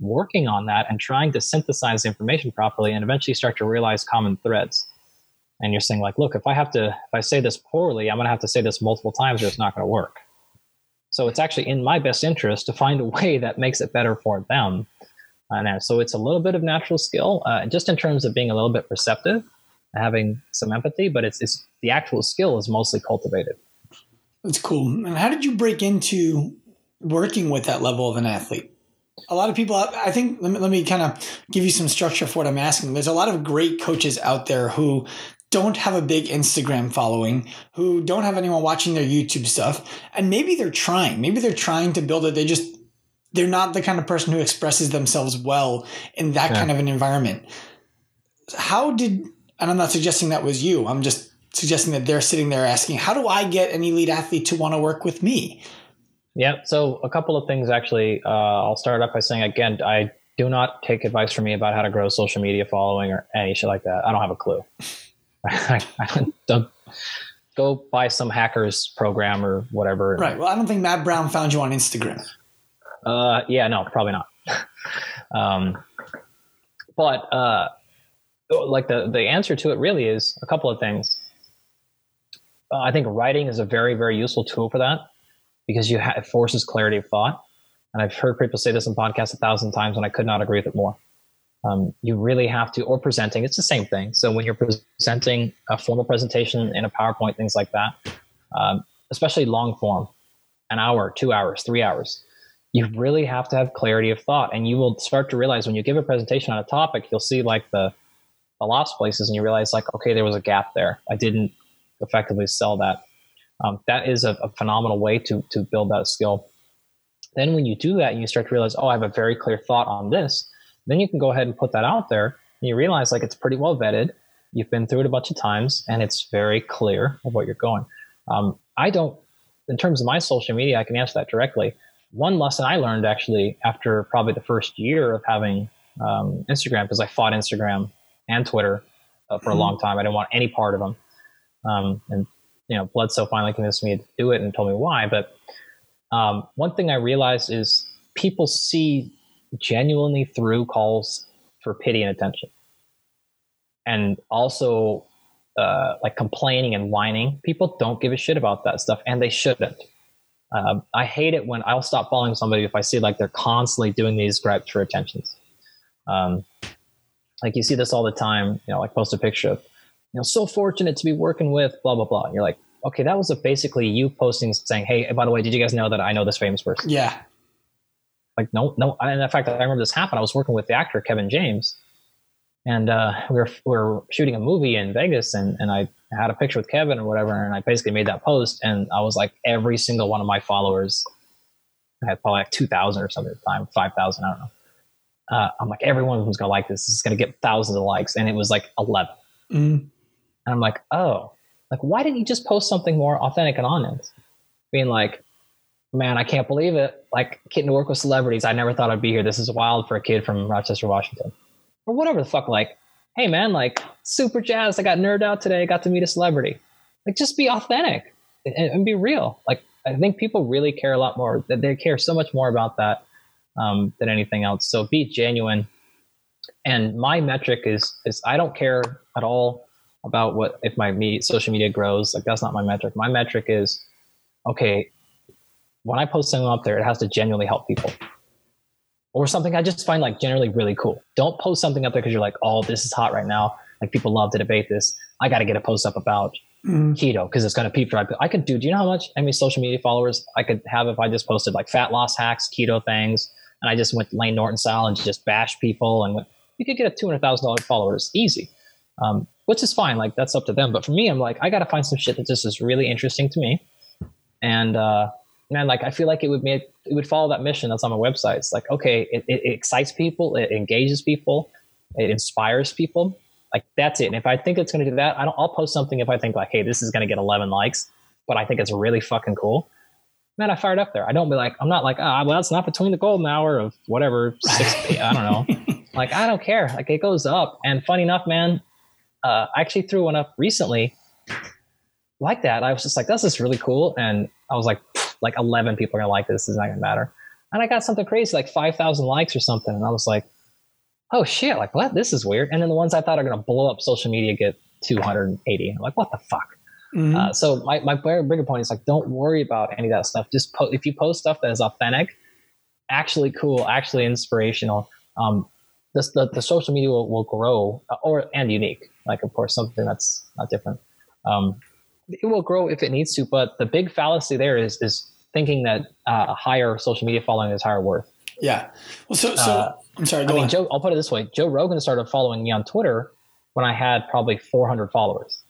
working on that and trying to synthesize the information properly and eventually start to realize common threads. And you're saying like look if i have to if i say this poorly i'm going to have to say this multiple times or it's not going to work. So it's actually in my best interest to find a way that makes it better for them. And so it's a little bit of natural skill uh, just in terms of being a little bit perceptive having some empathy but it's, it's the actual skill is mostly cultivated. That's cool. And how did you break into working with that level of an athlete a lot of people i think let me, let me kind of give you some structure for what i'm asking. There's a lot of great coaches out there who don't have a big instagram following who don't have anyone watching their youtube stuff and maybe they're trying. Maybe they're trying to build it. They just they're not the kind of person who expresses themselves well in that yeah. kind of an environment. How did and i'm not suggesting that was you i'm just suggesting that they're sitting there asking how do i get an elite athlete to want to work with me yeah. So a couple of things actually. Uh, I'll start off by saying again, I do not take advice from me about how to grow social media following or any shit like that. I don't have a clue. don't go buy some hackers program or whatever. Right. Well, I don't think Matt Brown found you on Instagram. Uh, yeah, no, probably not. um, but uh, like the the answer to it really is a couple of things. Uh, I think writing is a very very useful tool for that because you ha- it forces clarity of thought. And I've heard people say this in podcasts a thousand times, and I could not agree with it more. Um, you really have to, or presenting, it's the same thing. So when you're presenting a formal presentation in a PowerPoint, things like that, um, especially long form, an hour, two hours, three hours, you really have to have clarity of thought. And you will start to realize when you give a presentation on a topic, you'll see like the, the lost places and you realize like, okay, there was a gap there. I didn't effectively sell that. Um, that is a, a, phenomenal way to, to build that skill. Then when you do that and you start to realize, oh, I have a very clear thought on this, then you can go ahead and put that out there and you realize like it's pretty well vetted. you've been through it a bunch of times, and it's very clear of what you're going. Um, I don't, in terms of my social media, I can answer that directly. One lesson I learned actually after probably the first year of having um, Instagram, because I fought Instagram and Twitter uh, for a long time. I didn't want any part of them. Um, and, you know, Bledsoe finally convinced me to do it and told me why. But um, one thing I realized is people see genuinely through calls for pity and attention. And also, uh, like complaining and whining, people don't give a shit about that stuff, and they shouldn't. Um, I hate it when I'll stop following somebody if I see like they're constantly doing these gripes for attentions. Um, like you see this all the time, you know, like post a picture of, you know, so fortunate to be working with blah blah blah. And you're like, okay, that was a basically you posting saying, hey, by the way, did you guys know that I know this famous person? Yeah. Like no, no. And in fact, I remember this happened. I was working with the actor Kevin James, and uh, we were we were shooting a movie in Vegas, and and I had a picture with Kevin or whatever, and I basically made that post, and I was like, every single one of my followers, I had probably like two thousand or something at the time, five thousand, I don't know. Uh, I'm like, everyone who's gonna like this is gonna get thousands of likes, and it was like 11 mm And I'm like, oh, like why didn't you just post something more authentic and honest? Being like, man, I can't believe it. Like getting to work with celebrities. I never thought I'd be here. This is wild for a kid from Rochester, Washington. Or whatever the fuck, like, hey man, like super jazzed. I got nerd out today, I got to meet a celebrity. Like just be authentic and, and be real. Like I think people really care a lot more. They care so much more about that um, than anything else. So be genuine. And my metric is is I don't care at all about what if my me, social media grows. Like that's not my metric. My metric is okay. When I post something up there, it has to genuinely help people, or something I just find like generally really cool. Don't post something up there because you're like, oh, this is hot right now. Like people love to debate this. I got to get a post up about mm keto because it's going to peep drive. I could do. Do you know how much how many social media followers I could have if I just posted like fat loss hacks, keto things, and I just went Layne Norton style and just bash people and went, you could get a two hundred thousand dollar followers easy, um, which is fine. Like that's up to them. But for me, I'm like I got to find some shit that just is really interesting to me, and uh, man, like I feel like it would make it would follow that mission that's on my website. It's like okay, it, it, it excites people, it engages people, it inspires people. Like that's it. And if I think it's going to do that, I don't. I'll post something if I think like, hey, this is going to get 11 likes, but I think it's really fucking cool. Man, I fired up there. I don't be like, I'm not like, ah, well, it's not between the golden hour of whatever six. p- I don't know. like I don't care. Like it goes up. And funny enough, man, uh, I actually threw one up recently like that. I was just like, this is really cool. And I was like, like 11 people are gonna like this. It's not gonna matter. And I got something crazy, like 5,000 likes or something. And I was like, oh shit, like what? This is weird. And then the ones I thought are gonna blow up social media get 280. I'm like, what the fuck? Mhm. Uh, so my, my bigger bigger point is like, don't worry about any of that stuff. Just po- if you post stuff that is authentic, actually cool, actually inspirational, um, this, the, the social media will, will grow uh, or and unique. Like of course something that's not different. Um, it will grow if it needs to, but the big fallacy there is is thinking that uh, a higher social media following is higher worth. yeah. Well, so so uh, I'm sorry. i mean on. joe i'll put it this way: Joe Rogan started following me on Twitter when I had probably 400 followers,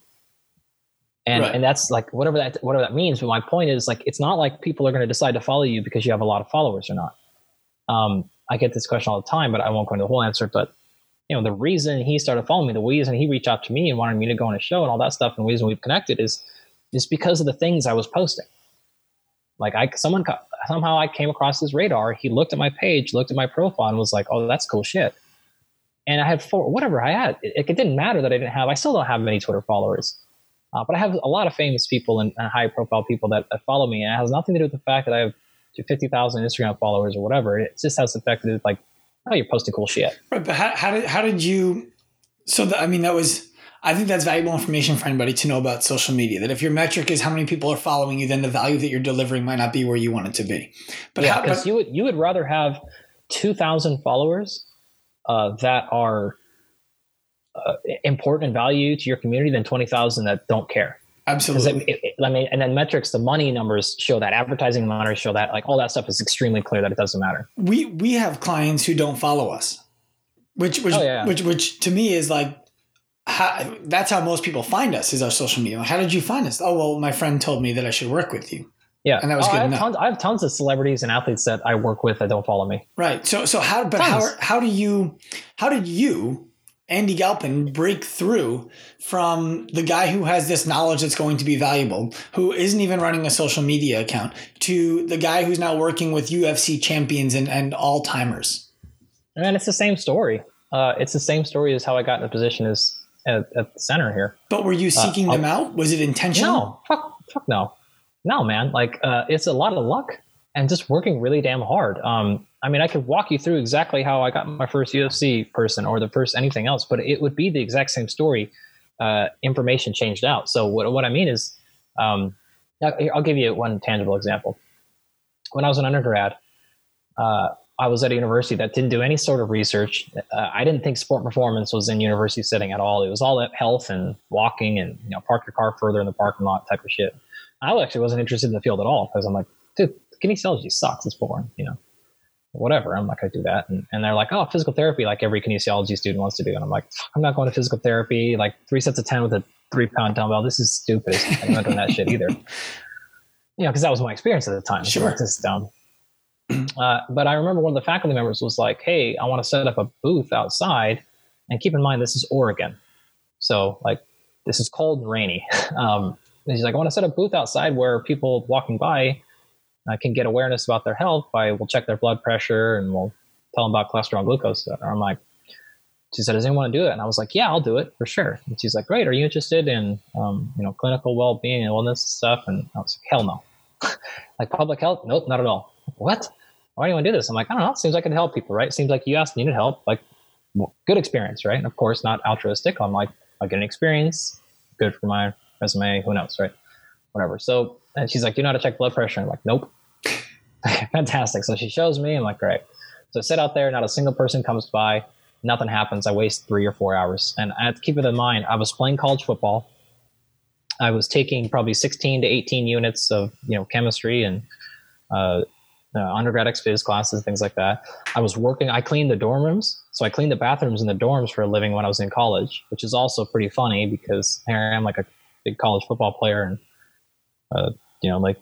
and Right. and that's like whatever that whatever that means. But my point is like it's not like people are going to decide to follow you because you have a lot of followers or not. Um, I get this question all the time, but I won't go into the whole answer. But you know, the reason he started following me, the reason he reached out to me and wanted me to go on a show and all that stuff, and the reason we've connected is is because of the things I was posting. Like I, someone somehow I came across his radar. He looked at my page, looked at my profile, and was like, "Oh, that's cool shit." And I had four, whatever I had. It, it didn't matter that I didn't have. I still don't have many Twitter followers, uh, but I have a lot of famous people and, and high profile people that, that follow me, and it has nothing to do with the fact that I have fifty thousand Instagram followers or whatever. It just has that like, oh, you're posting cool shit. Right, but how, how did how did you? So the, I mean, that was. I think that's valuable information for anybody to know about social media. That if your metric is how many people are following you, then the value that you're delivering might not be where you want it to be. But yeah, because you would you would rather have two thousand followers uh, that are uh, important and value to your community than twenty thousand that don't care. Absolutely. it, it, I mean, and then metrics, the money numbers show that, advertising numbers show that, like all that stuff is extremely clear that it doesn't matter. we we have clients who don't follow us, which which Oh, yeah. which which to me is like. How, that's how most people find us is our social media. Like, how did you find us? Oh well, my friend told me that I should work with you. Yeah, And that was Oh, good I have enough. tons. I have tons of celebrities and athletes that I work with that don't follow me. Right. So so how but how how do you how did you Andy Galpin break through from the guy who has this knowledge that's going to be valuable, who isn't even running a social media account, to the guy who's now working with UFC champions and, and all timers? And it's the same story. Uh, it's the same story as how I got in the position as at, at the center here. But were you uh, seeking uh, them out? Was it intentional? No, fuck, fuck no, no, man. Like uh, it's a lot of luck and just working really damn hard. Um, I mean, I could walk you through exactly how I got my first UFC person or the first anything else, but it would be the exact same story. Uh, information changed out. So what, what I mean is, um, I'll give you one tangible example. When I was an undergrad, uh, I was at a university that didn't do any sort of research. Uh, I didn't think sport performance was in university setting at all. It was all health and walking and you know park your car further in the parking lot type of shit. I actually wasn't interested in the field at all because I'm like, dude, kinesiology sucks. It's boring, you know whatever. I'm not going to do that. And, and they're like, oh, physical therapy, like every kinesiology student wants to do. And I'm like, I'm not going to physical therapy. Like three sets of 10 with a three pound dumbbell. This is stupid. I'm not doing that shit either. You know, because that was my experience at the time. Sure. So this is dumb. Uh, but I remember one of the faculty members was like, hey, I want to set up a booth outside. And keep in mind, this is Oregon. So, like, this is cold and rainy. Um, and he's like, I want to set up a booth outside where people walking by uh, can get awareness about their health by we'll check their blood pressure and we'll tell them about cholesterol and glucose. And I'm like, she said, does anyone want to do it? And I was like, yeah, I'll do it for sure. And she's like, great. Are you interested in, um, you know, clinical well-being and wellness stuff? And I was like, hell no. like public health? Nope, not at all. What? Why do you want to do this? I'm like, I don't know. Seems like it could help people, right? Seems like you asked needed help. Like, well, good experience, right? And of course, not altruistic. I'm like, I get an experience, good for my resume. Who knows, right? Whatever. So and she's like, "Do you know how to check blood pressure?" I'm like, "Nope." Fantastic. So she shows me. I'm like, "Great." So I sit out there. Not a single person comes by. Nothing happens. I waste three or four hours. And I have to keep it in mind. I was playing college football. I was taking probably 16 to 18 units of you know chemistry and uh, uh, undergrad ex phys classes, things like that. I was working. I cleaned the dorm rooms, so I cleaned the bathrooms in the dorms for a living when I was in college, which is also pretty funny because here I am, like a big college football player, and uh, you know, like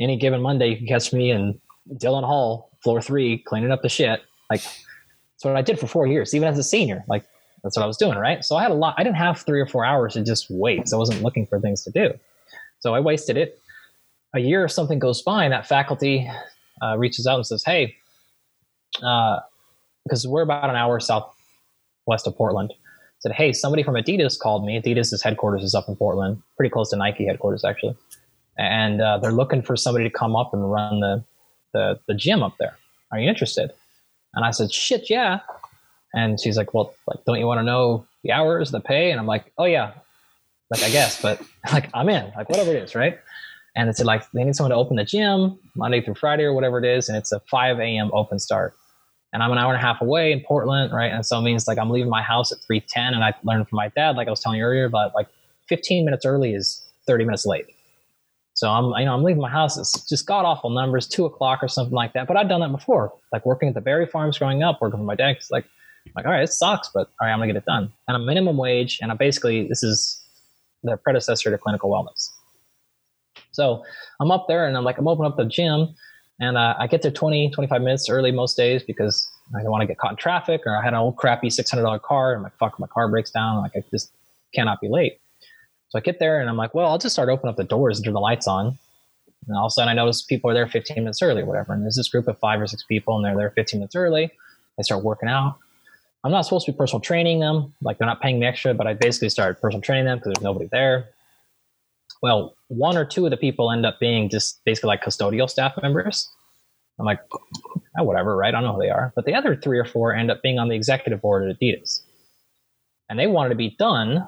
any given Monday, you can catch me in Dylan Hall, floor three, cleaning up the shit. Like that's what I did for four years, even as a senior. Like that's what I was doing, right? So I had a lot. I didn't have three or four hours to just wait. So I wasn't looking for things to do. So I wasted it. A year or something goes by, and that faculty uh, reaches out and says, "Hey, because uh, we're about an hour southwest of Portland." Said, "Hey, somebody from Adidas called me. Adidas' headquarters is up in Portland, pretty close to Nike headquarters, actually." And uh, they're looking for somebody to come up and run the, the, the gym up there. Are you interested? And I said, shit, yeah. And she's like, well, like, don't you want to know the hours, the pay? And I'm like, oh yeah, like I guess, but like I'm in, like whatever it is, right? And it's like they need someone to open the gym Monday through Friday or whatever it is, and it's a 5 a.m. open start. And I'm an hour and a half away in Portland, right? And so it means like I'm leaving my house at 3:10, and I learned from my dad, like I was telling you earlier, but like 15 minutes early is 30 minutes late. So I'm, you know, I'm leaving my house. It's just god awful numbers, two o'clock or something like that. But I've done that before, like working at the berry farms growing up, working for my dad. It's like, like, all right, it sucks, but all right, I'm gonna get it done. And I'm minimum wage, and I basically this is the predecessor to clinical wellness. So I'm up there, and I'm like, I'm opening up the gym, and uh, I get there 20, 25 minutes early most days because I don't want to get caught in traffic, or I had an old crappy $600 car, and my fuck, my car breaks down, like I just cannot be late. So I get there and I'm like, well, I'll just start opening up the doors and turn the lights on. And all of a sudden I notice people are there 15 minutes early or whatever. And there's this group of five or six people and they're there 15 minutes early. They start working out. I'm not supposed to be personal training them. Like they're not paying me extra, but I basically started personal training them because there's nobody there. Well, one or two of the people end up being just basically like custodial staff members. I'm like, oh, whatever, right? I don't know who they are. But the other three or four end up being on the executive board at Adidas. And they wanted to be done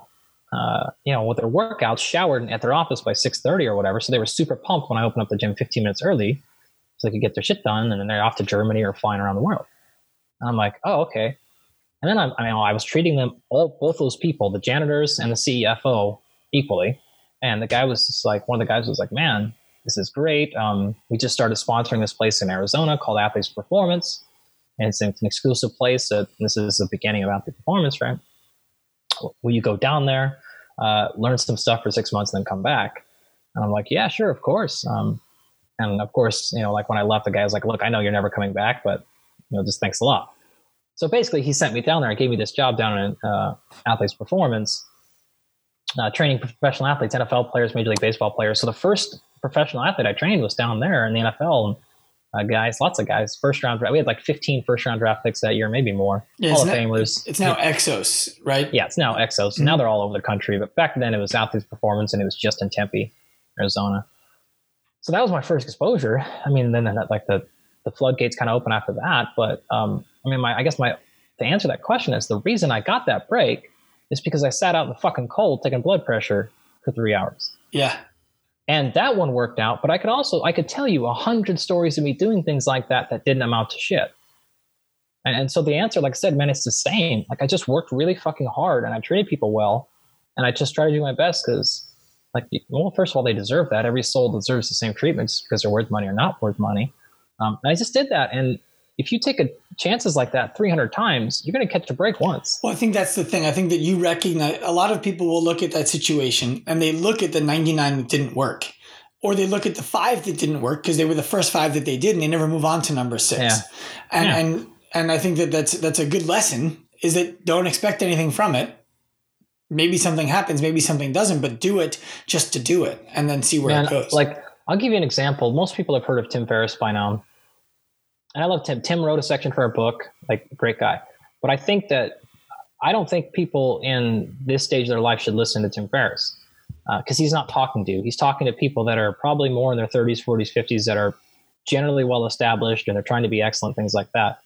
uh, you know, with their workouts, showered at their office by 6.30 or whatever. So they were super pumped when I opened up the gym 15 minutes early so they could get their shit done. And then they're off to Germany or flying around the world. And I'm like, oh, okay. And then I, I mean, I was treating them all, both those people, the janitors and the CFO equally. And the guy was just like, one of the guys was like, man, this is great. Um, we just started sponsoring this place in Arizona called Athletes Performance. And it's an exclusive place. That, this is the beginning of Athlete Performance, right? Will you go down there, uh, learn some stuff for six months, and then come back? And I'm like, yeah, sure, of course. Um, and of course, you know, like when I left, the guy was like, look, I know you're never coming back, but you know, just thanks a lot. So basically, he sent me down there. and gave me this job down in uh, Athletes Performance, uh, training professional athletes, NFL players, Major League Baseball players. So the first professional athlete I trained was down there in the NFL. And, uh, guys, lots of guys, first round draft. We had like 15 first round draft picks that year, maybe more. Yeah, Hall it's of now- Famers. It's now Exos, right? Yeah, it's now Exos. Mhm. Now they're all over the country, but back then it was Athletes Performance, and it was just in Tempe, Arizona. So that was my first exposure. I mean, then that, like the the floodgates kind of open after that. But um, I mean, my I guess my to answer that question is the reason I got that break is because I sat out in the fucking cold taking blood pressure for three hours. Yeah. And that one worked out, but I could also I could tell you a hundred stories of me doing things like that that didn't amount to shit. And, and so the answer, like I said, man, it's the same. Like I just worked really fucking hard and I treated people well, and I just tried to do my best because, like, well, first of all, they deserve that. Every soul deserves the same treatment just because they're worth money or not worth money. Um, and I just did that. And if you take a chances like that 300 times, you're going to catch a break once. Well, I think that's the thing. I think that you recognize a lot of people will look at that situation and they look at the 99 that didn't work. Or they look at the five that didn't work because they were the first five that they did and they never move on to number six. Yeah. And, Yeah. and and I think that that's that's a good lesson is that don't expect anything from it. Maybe something happens, maybe something doesn't, but do it just to do it and then see where Man, it goes. Like, I'll give you an example. Most people have heard of Tim Ferriss by now. And I love Tim. Tim wrote a section for a book, like, great guy. But I think that I don't think people in this stage of their life should listen to Tim Ferriss because he's not talking to. You. He's talking to people that are probably more in their 30s, 40s, 50s that are generally well established and they're trying to be excellent, things like that.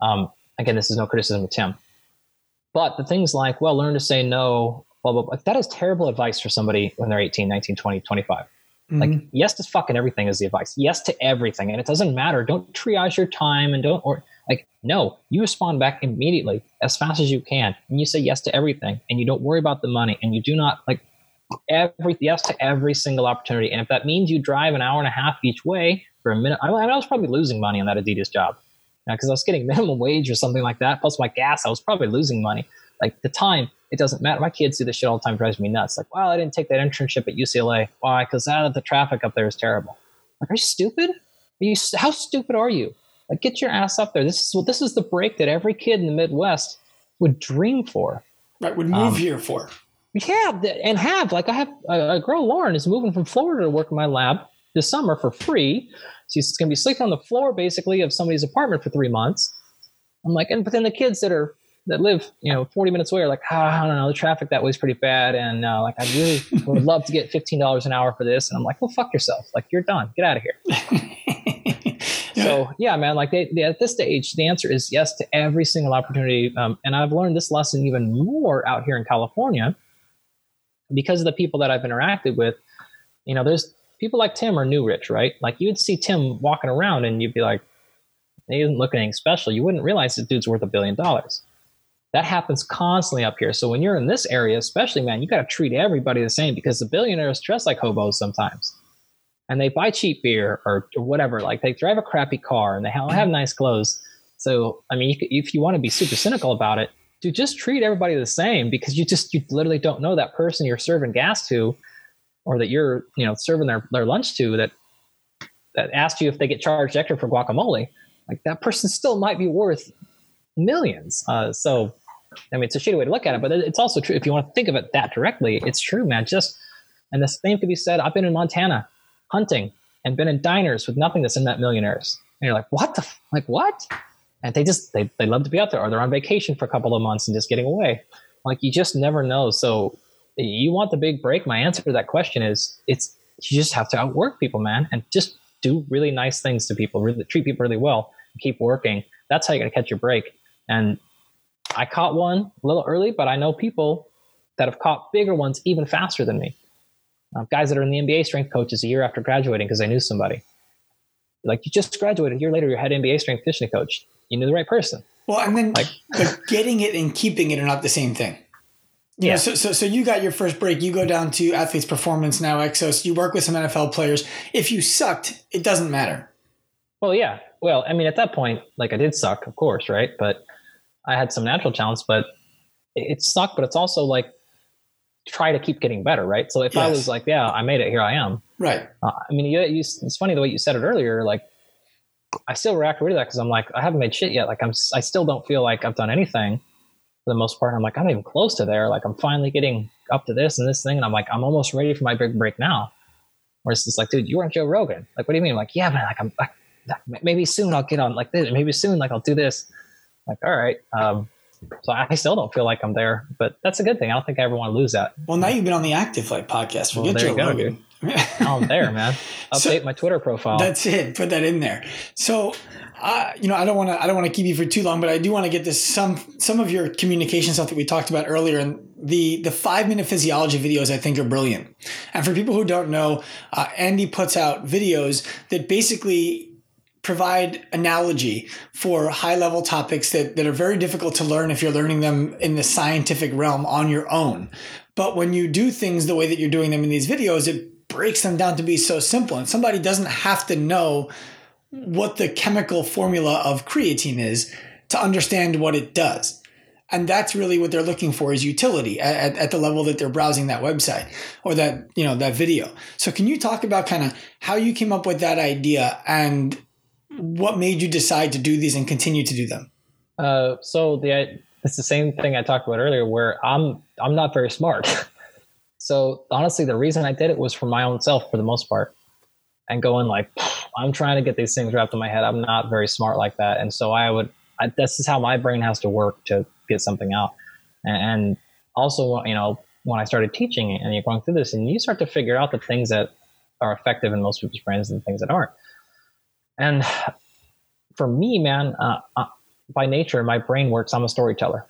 Um, again, this is no criticism of Tim. But the things like, well, learn to say no, blah, blah, blah, that is terrible advice for somebody when they're 18, 19, 20, 25. Like, Mhm. yes to fucking everything is the advice. Yes to everything. And it doesn't matter. Don't triage your time and don't, or like, no, you respond back immediately as fast as you can. And you say yes to everything and you don't worry about the money and you do not like every, yes to every single opportunity. And if that means you drive an hour and a half each way for a minute, I, I was probably losing money on that Adidas job because I was getting minimum wage or something like that. Plus my gas, I was probably losing money. Like the time, it doesn't matter. My kids do this shit all the time, drives me nuts. Like, well, I didn't take that internship at UCLA. Why? Because uh, the traffic up there is terrible. Like, are you stupid? Are you? How stupid are you? Like, get your ass up there. This is well, this is the break that every kid in the Midwest would dream for. right, would move um, here for. Yeah, and have like I have a, a girl, Lauren, is moving from Florida to work in my lab this summer for free. She's going to be sleeping on the floor basically of somebody's apartment for three months. I'm like, and but then the kids that are that live, you know, 40 minutes away are like, ah, I don't know, the traffic that way is pretty bad, and uh, like I really would love to get fifteen dollars an hour for this, and I'm like, well, fuck yourself, like you're done, get out of here. So yeah, man, like they, they, at this stage, the answer is yes to every single opportunity. Um, and I've learned this lesson even more out here in California because of the people that I've interacted with. You know, there's people like Tim or New Rich, right? Like you'd see Tim walking around and you'd be like, he doesn't look anything special. You wouldn't realize this dude's worth a billion dollars. That happens constantly up here. So when you're in this area, especially, man, you got to treat everybody the same because the billionaires dress like hobos sometimes and they buy cheap beer or, or whatever. Like they drive a crappy car and they have nice clothes. So, I mean, if you want to be super cynical about it, to just treat everybody the same because you just, you literally don't know that person you're serving gas to or that you're, you know, serving their, their lunch to that, that asked you if they get charged extra for guacamole. Like that person still might be worth millions. Uh, so, I mean, it's a shitty way to look at it, but it's also true. If you want to think of it that directly, it's true, man. Just, and the same could be said. I've been in Montana hunting and been in diners with nothing that's in that millionaires. And you're like, what the, f-? like, what? And they just, they, they love to be out there or they're on vacation for a couple of months and just getting away. Like, you just never know. So, you want the big break? My answer to that question is it's, you just have to outwork people, man, and just do really nice things to people, really treat people really well, keep working. That's how you're going to catch your break. And I caught one a little early, but I know people that have caught bigger ones even faster than me uh, guys that are in the NBA strength coaches a year after graduating because they knew somebody. Like you just graduated a year later, you're head NBA strength conditioning coach. You knew the right person. Well, and then Like- but getting it and keeping it are not the same thing. You Yeah. know, so, so so you got your first break. You go down to Athletes Performance now, Exos. You work with some NFL players. If you sucked, it doesn't matter. Well, yeah. Well, I mean, at that point, like I did suck, of course, right? But I had some natural talents, but it, it sucked. But it's also like try to keep getting better, right? So if I was like, yeah, I made it, here I am. Right. Uh, I mean, you, you, it's funny the way you said it earlier. Like, I still react to that because I'm like, I haven't made shit yet. Like I'm, I still don't feel like I've done anything for the most part. I'm like, I'm not even close to there. Like I'm finally getting up to this and this thing, and I'm like, I'm almost ready for my big break now. Where it's just like, dude, you weren't Joe Rogan. Like, what do you mean? I'm like, yeah, man. Like I'm, like, maybe soon I'll get on like this. Maybe soon, like I'll do this. Like, all right. Um, so I still don't feel like I'm there, but that's a good thing. I don't think I ever want to lose that. Well, now you've been on the Active Life podcast. Forget well, Joe go, Rogan. Dude. I'm there, man. Update so, my Twitter profile. That's it. Put that in there. So, uh, you know, I don't want to. I don't want to keep you for too long, but I do want to get this some some of your communication stuff that we talked about earlier, and the the five minute physiology videos I think are brilliant. And for people who don't know, uh, Andy puts out videos that basically provide analogy for high level topics that, that are very difficult to learn if you're learning them in the scientific realm on your own. But when you do things the way that you're doing them in these videos, it breaks them down to be so simple. And somebody doesn't have to know what the chemical formula of creatine is to understand what it does. And that's really what they're looking for is utility at, at the level that they're browsing that website or that, you know, that video. So can you talk about kind of how you came up with that idea and what made you decide to do these and continue to do them? Uh, so the it's the same thing I talked about earlier, where I'm I'm not very smart. So honestly, the reason I did it was for my own self for the most part. And going like, I'm trying to get these things wrapped in my head. I'm not very smart like that. And so I would, I, this is how my brain has to work to get something out. And, and also, you know, when I started teaching and you're going through this and you start to figure out the things that are effective in most people's brains and the things that aren't. And for me, man, uh, uh, by nature, my brain works. I'm a storyteller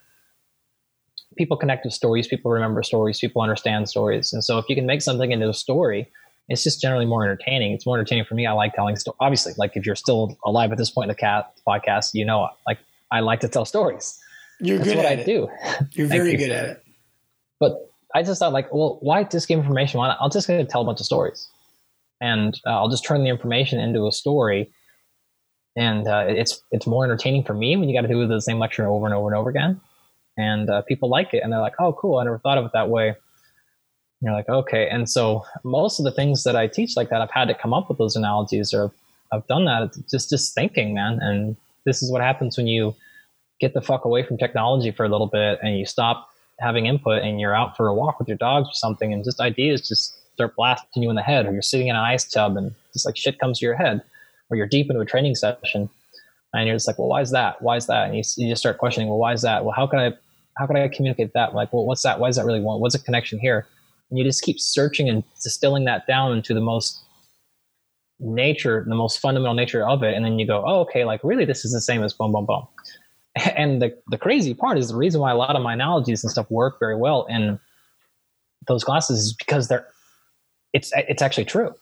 people connect with stories, people remember stories, people understand stories. And so if you can make something into a story, it's just generally more entertaining. It's more entertaining for me. I like telling stories. Obviously, like if you're still alive at this point in the cat podcast, you know, like I like to tell stories. You're That's good what at I it. do. You're very you. good at it. But I just thought like, well, why just give information? Why not? I'll just to tell a bunch of stories, and uh, I'll just turn the information into a story. And uh, it's it's more entertaining for me when you got to do the same lecture over and over and over again. And uh, people like it and they're like oh cool i never thought of it that way. And you're like okay. And so most of the things that i teach like that i've had to come up with those analogies or i've done that. It's just just thinking man. And this is what happens when you get the fuck away from technology for a little bit and you stop having input and you're out for a walk with your dogs or something and just ideas just start blasting you in the head or you're sitting in an ice tub and just like shit comes to your head or you're deep into a training session and you're just like well why is that why is that and you, you just start questioning well why is that well how can i how can I communicate that? Like, well, what's that? Why does that really want? What's a connection here? And you just keep searching and distilling that down into the most nature, the most fundamental nature of it. And then you go, oh, okay, like really, this is the same as boom, boom, boom. And the, the crazy part is the reason why a lot of my analogies and stuff work very well in those classes is because they're, it's, it's actually true.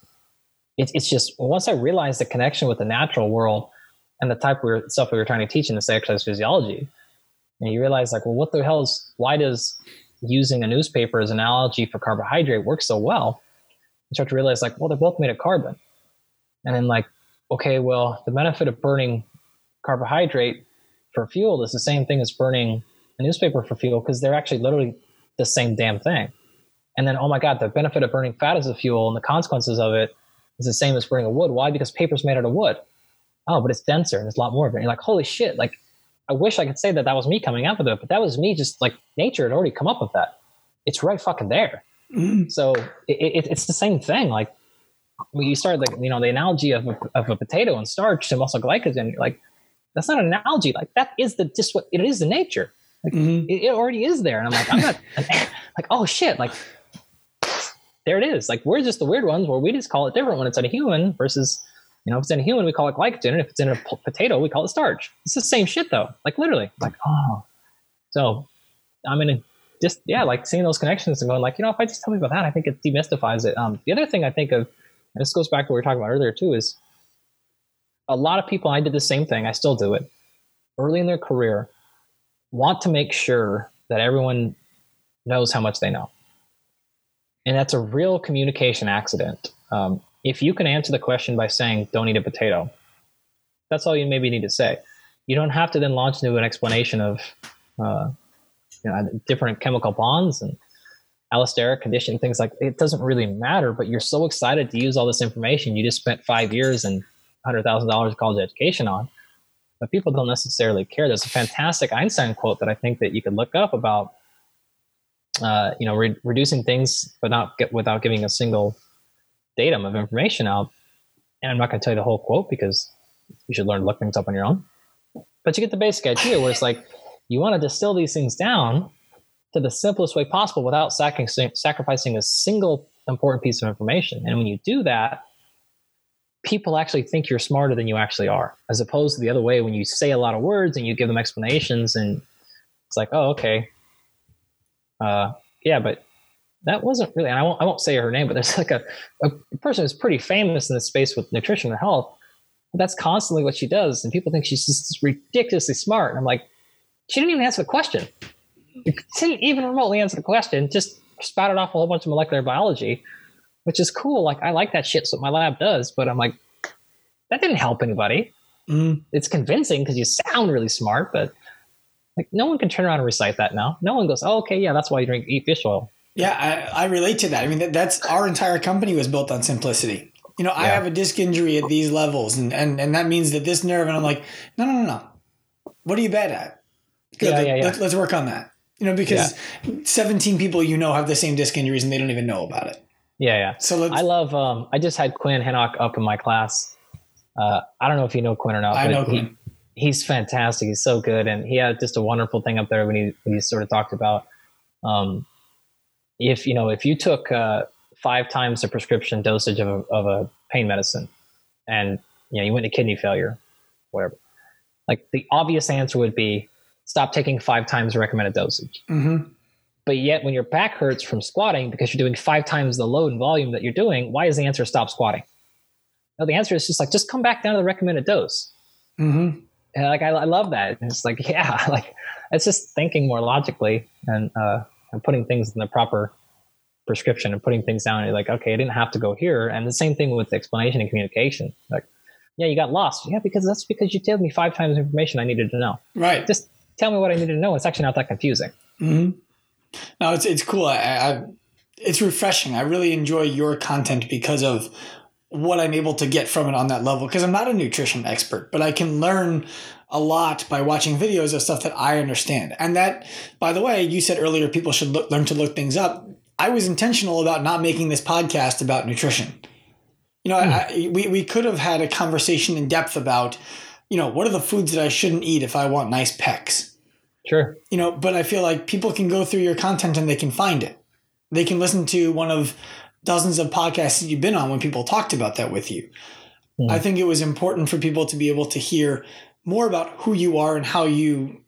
It's, it's just once I realized the connection with the natural world and the type of stuff we were trying to teach in the exercise physiology, and you realize like well what the hell is why does using a newspaper as an analogy for carbohydrate work so well? You start to realize like well they're both made of carbon. And then like okay well the benefit of burning carbohydrate for fuel is the same thing as burning a newspaper for fuel because they're actually literally the same damn thing. And then oh my god the benefit of burning fat as a fuel and the consequences of it is the same as burning a wood why because paper's made out of wood oh but it's denser and there's a lot more of it and you're like holy shit like I wish I could say that that was me coming up with it, but that was me just like nature had already come up with that. It's right fucking there. Mm-hmm. So it, it, it's the same thing. Like when you start like, you know, the analogy of a, of a potato and starch and muscle glycogen, you're like, that's not an analogy. Like that is the, just what it is the nature. Like mm-hmm. it, it, already is there. And I'm like, I'm not like, oh shit. Like there it is. Like we're just the weird ones where we just call it different when it's in a human versus you know, if it's in a human, we call it glycogen. And if it's in a p- potato, we call it starch. It's the same shit though. Like literally. Like, oh. So I'm in a just yeah, like seeing those connections and going like, you know, if I just tell me about that, I think it demystifies it. Um, the other thing I think of, and this goes back to what we were talking about earlier too, is a lot of people. I did the same thing. I still do it. Early in their career, want to make sure that everyone knows how much they know, and that's a real communication accident. Um, if you can answer the question by saying, don't eat a potato, that's all you maybe need to say. You don't have to then launch into an explanation of uh, you know, different chemical bonds and allosteric condition, things like it doesn't really matter, but you're so excited to use all this information. You just spent five years and hundred thousand dollars of college education on. But people don't necessarily care. There's a fantastic Einstein quote that I think that you could look up about, uh, you know, re- reducing things, but not get without giving a single datum of information out. And I'm not going to tell you the whole quote because you should learn to look things up on your own. But you get the basic idea where it's like you want to distill these things down to the simplest way possible without sac- sacrificing a single important piece of information. And when you do that, people actually think you're smarter than you actually are, as opposed to the other way when you say a lot of words and you give them explanations and it's like, oh, okay. Uh, yeah, but that wasn't really, and I won't, I won't say her name, but there's like a, a person who's pretty famous in this space with nutrition and health. That's constantly what she does. And people think she's just ridiculously smart. And I'm like, she didn't even answer the question. She didn't even remotely answer the question, just spouted off a whole bunch of molecular biology, which is cool. Like, I like that shit. So my lab does, but I'm like, that didn't help anybody. Mm. It's convincing because you sound really smart, but like no one can turn around and recite that now. No one goes, oh, okay, yeah, that's why you drink eat fish oil. Yeah, I, I relate to that. I mean, that, that's our entire company was built on simplicity. You know, yeah. I have a disc injury at these levels, and, and and that means that this nerve, and I'm like, no, no, no, no. What are you bad at? Good. Yeah, yeah, yeah. Let, us work on that. You know, because yeah. 17 people you know have the same disc injuries and they don't even know about it. Yeah, yeah. So I love. Um, I just had Quinn Henoch up in my class. Uh, I don't know if you know Quinn or not. I know Quinn. He, he's fantastic. He's so good, and he had just a wonderful thing up there when he when he sort of talked about um, if you know if you took uh, five times the prescription dosage of a, of a pain medicine, and you know you went to kidney failure, whatever, like the obvious answer would be stop taking five times the recommended dosage. Mm-hmm. But yet, when your back hurts from squatting because you're doing five times the load and volume that you're doing, why is the answer stop squatting? No, the answer is just like just come back down to the recommended dose. Mm-hmm. And like I, I, love that. It's like yeah, like it's just thinking more logically and uh, and putting things in the proper prescription and putting things down. And you're like, okay, I didn't have to go here. And the same thing with explanation and communication. Like, yeah, you got lost. Yeah, because that's because you told me five times information I needed to know. Right. Just tell me what I needed to know. It's actually not that confusing. Mm-hmm. No, it's it's cool. I, I, it's refreshing. I really enjoy your content because of what I'm able to get from it on that level. Because I'm not a nutrition expert, but I can learn a lot by watching videos of stuff that I understand. And that, by the way, you said earlier people should look, learn to look things up. I was intentional about not making this podcast about nutrition. You know, mm. I, we, we could have had a conversation in depth about, you know, what are the foods that I shouldn't eat if I want nice pecs? Sure. You know, but I feel like people can go through your content and they can find it. They can listen to one of dozens of podcasts that you've been on when people talked about that with you. Mm. I think it was important for people to be able to hear more about who you are and how you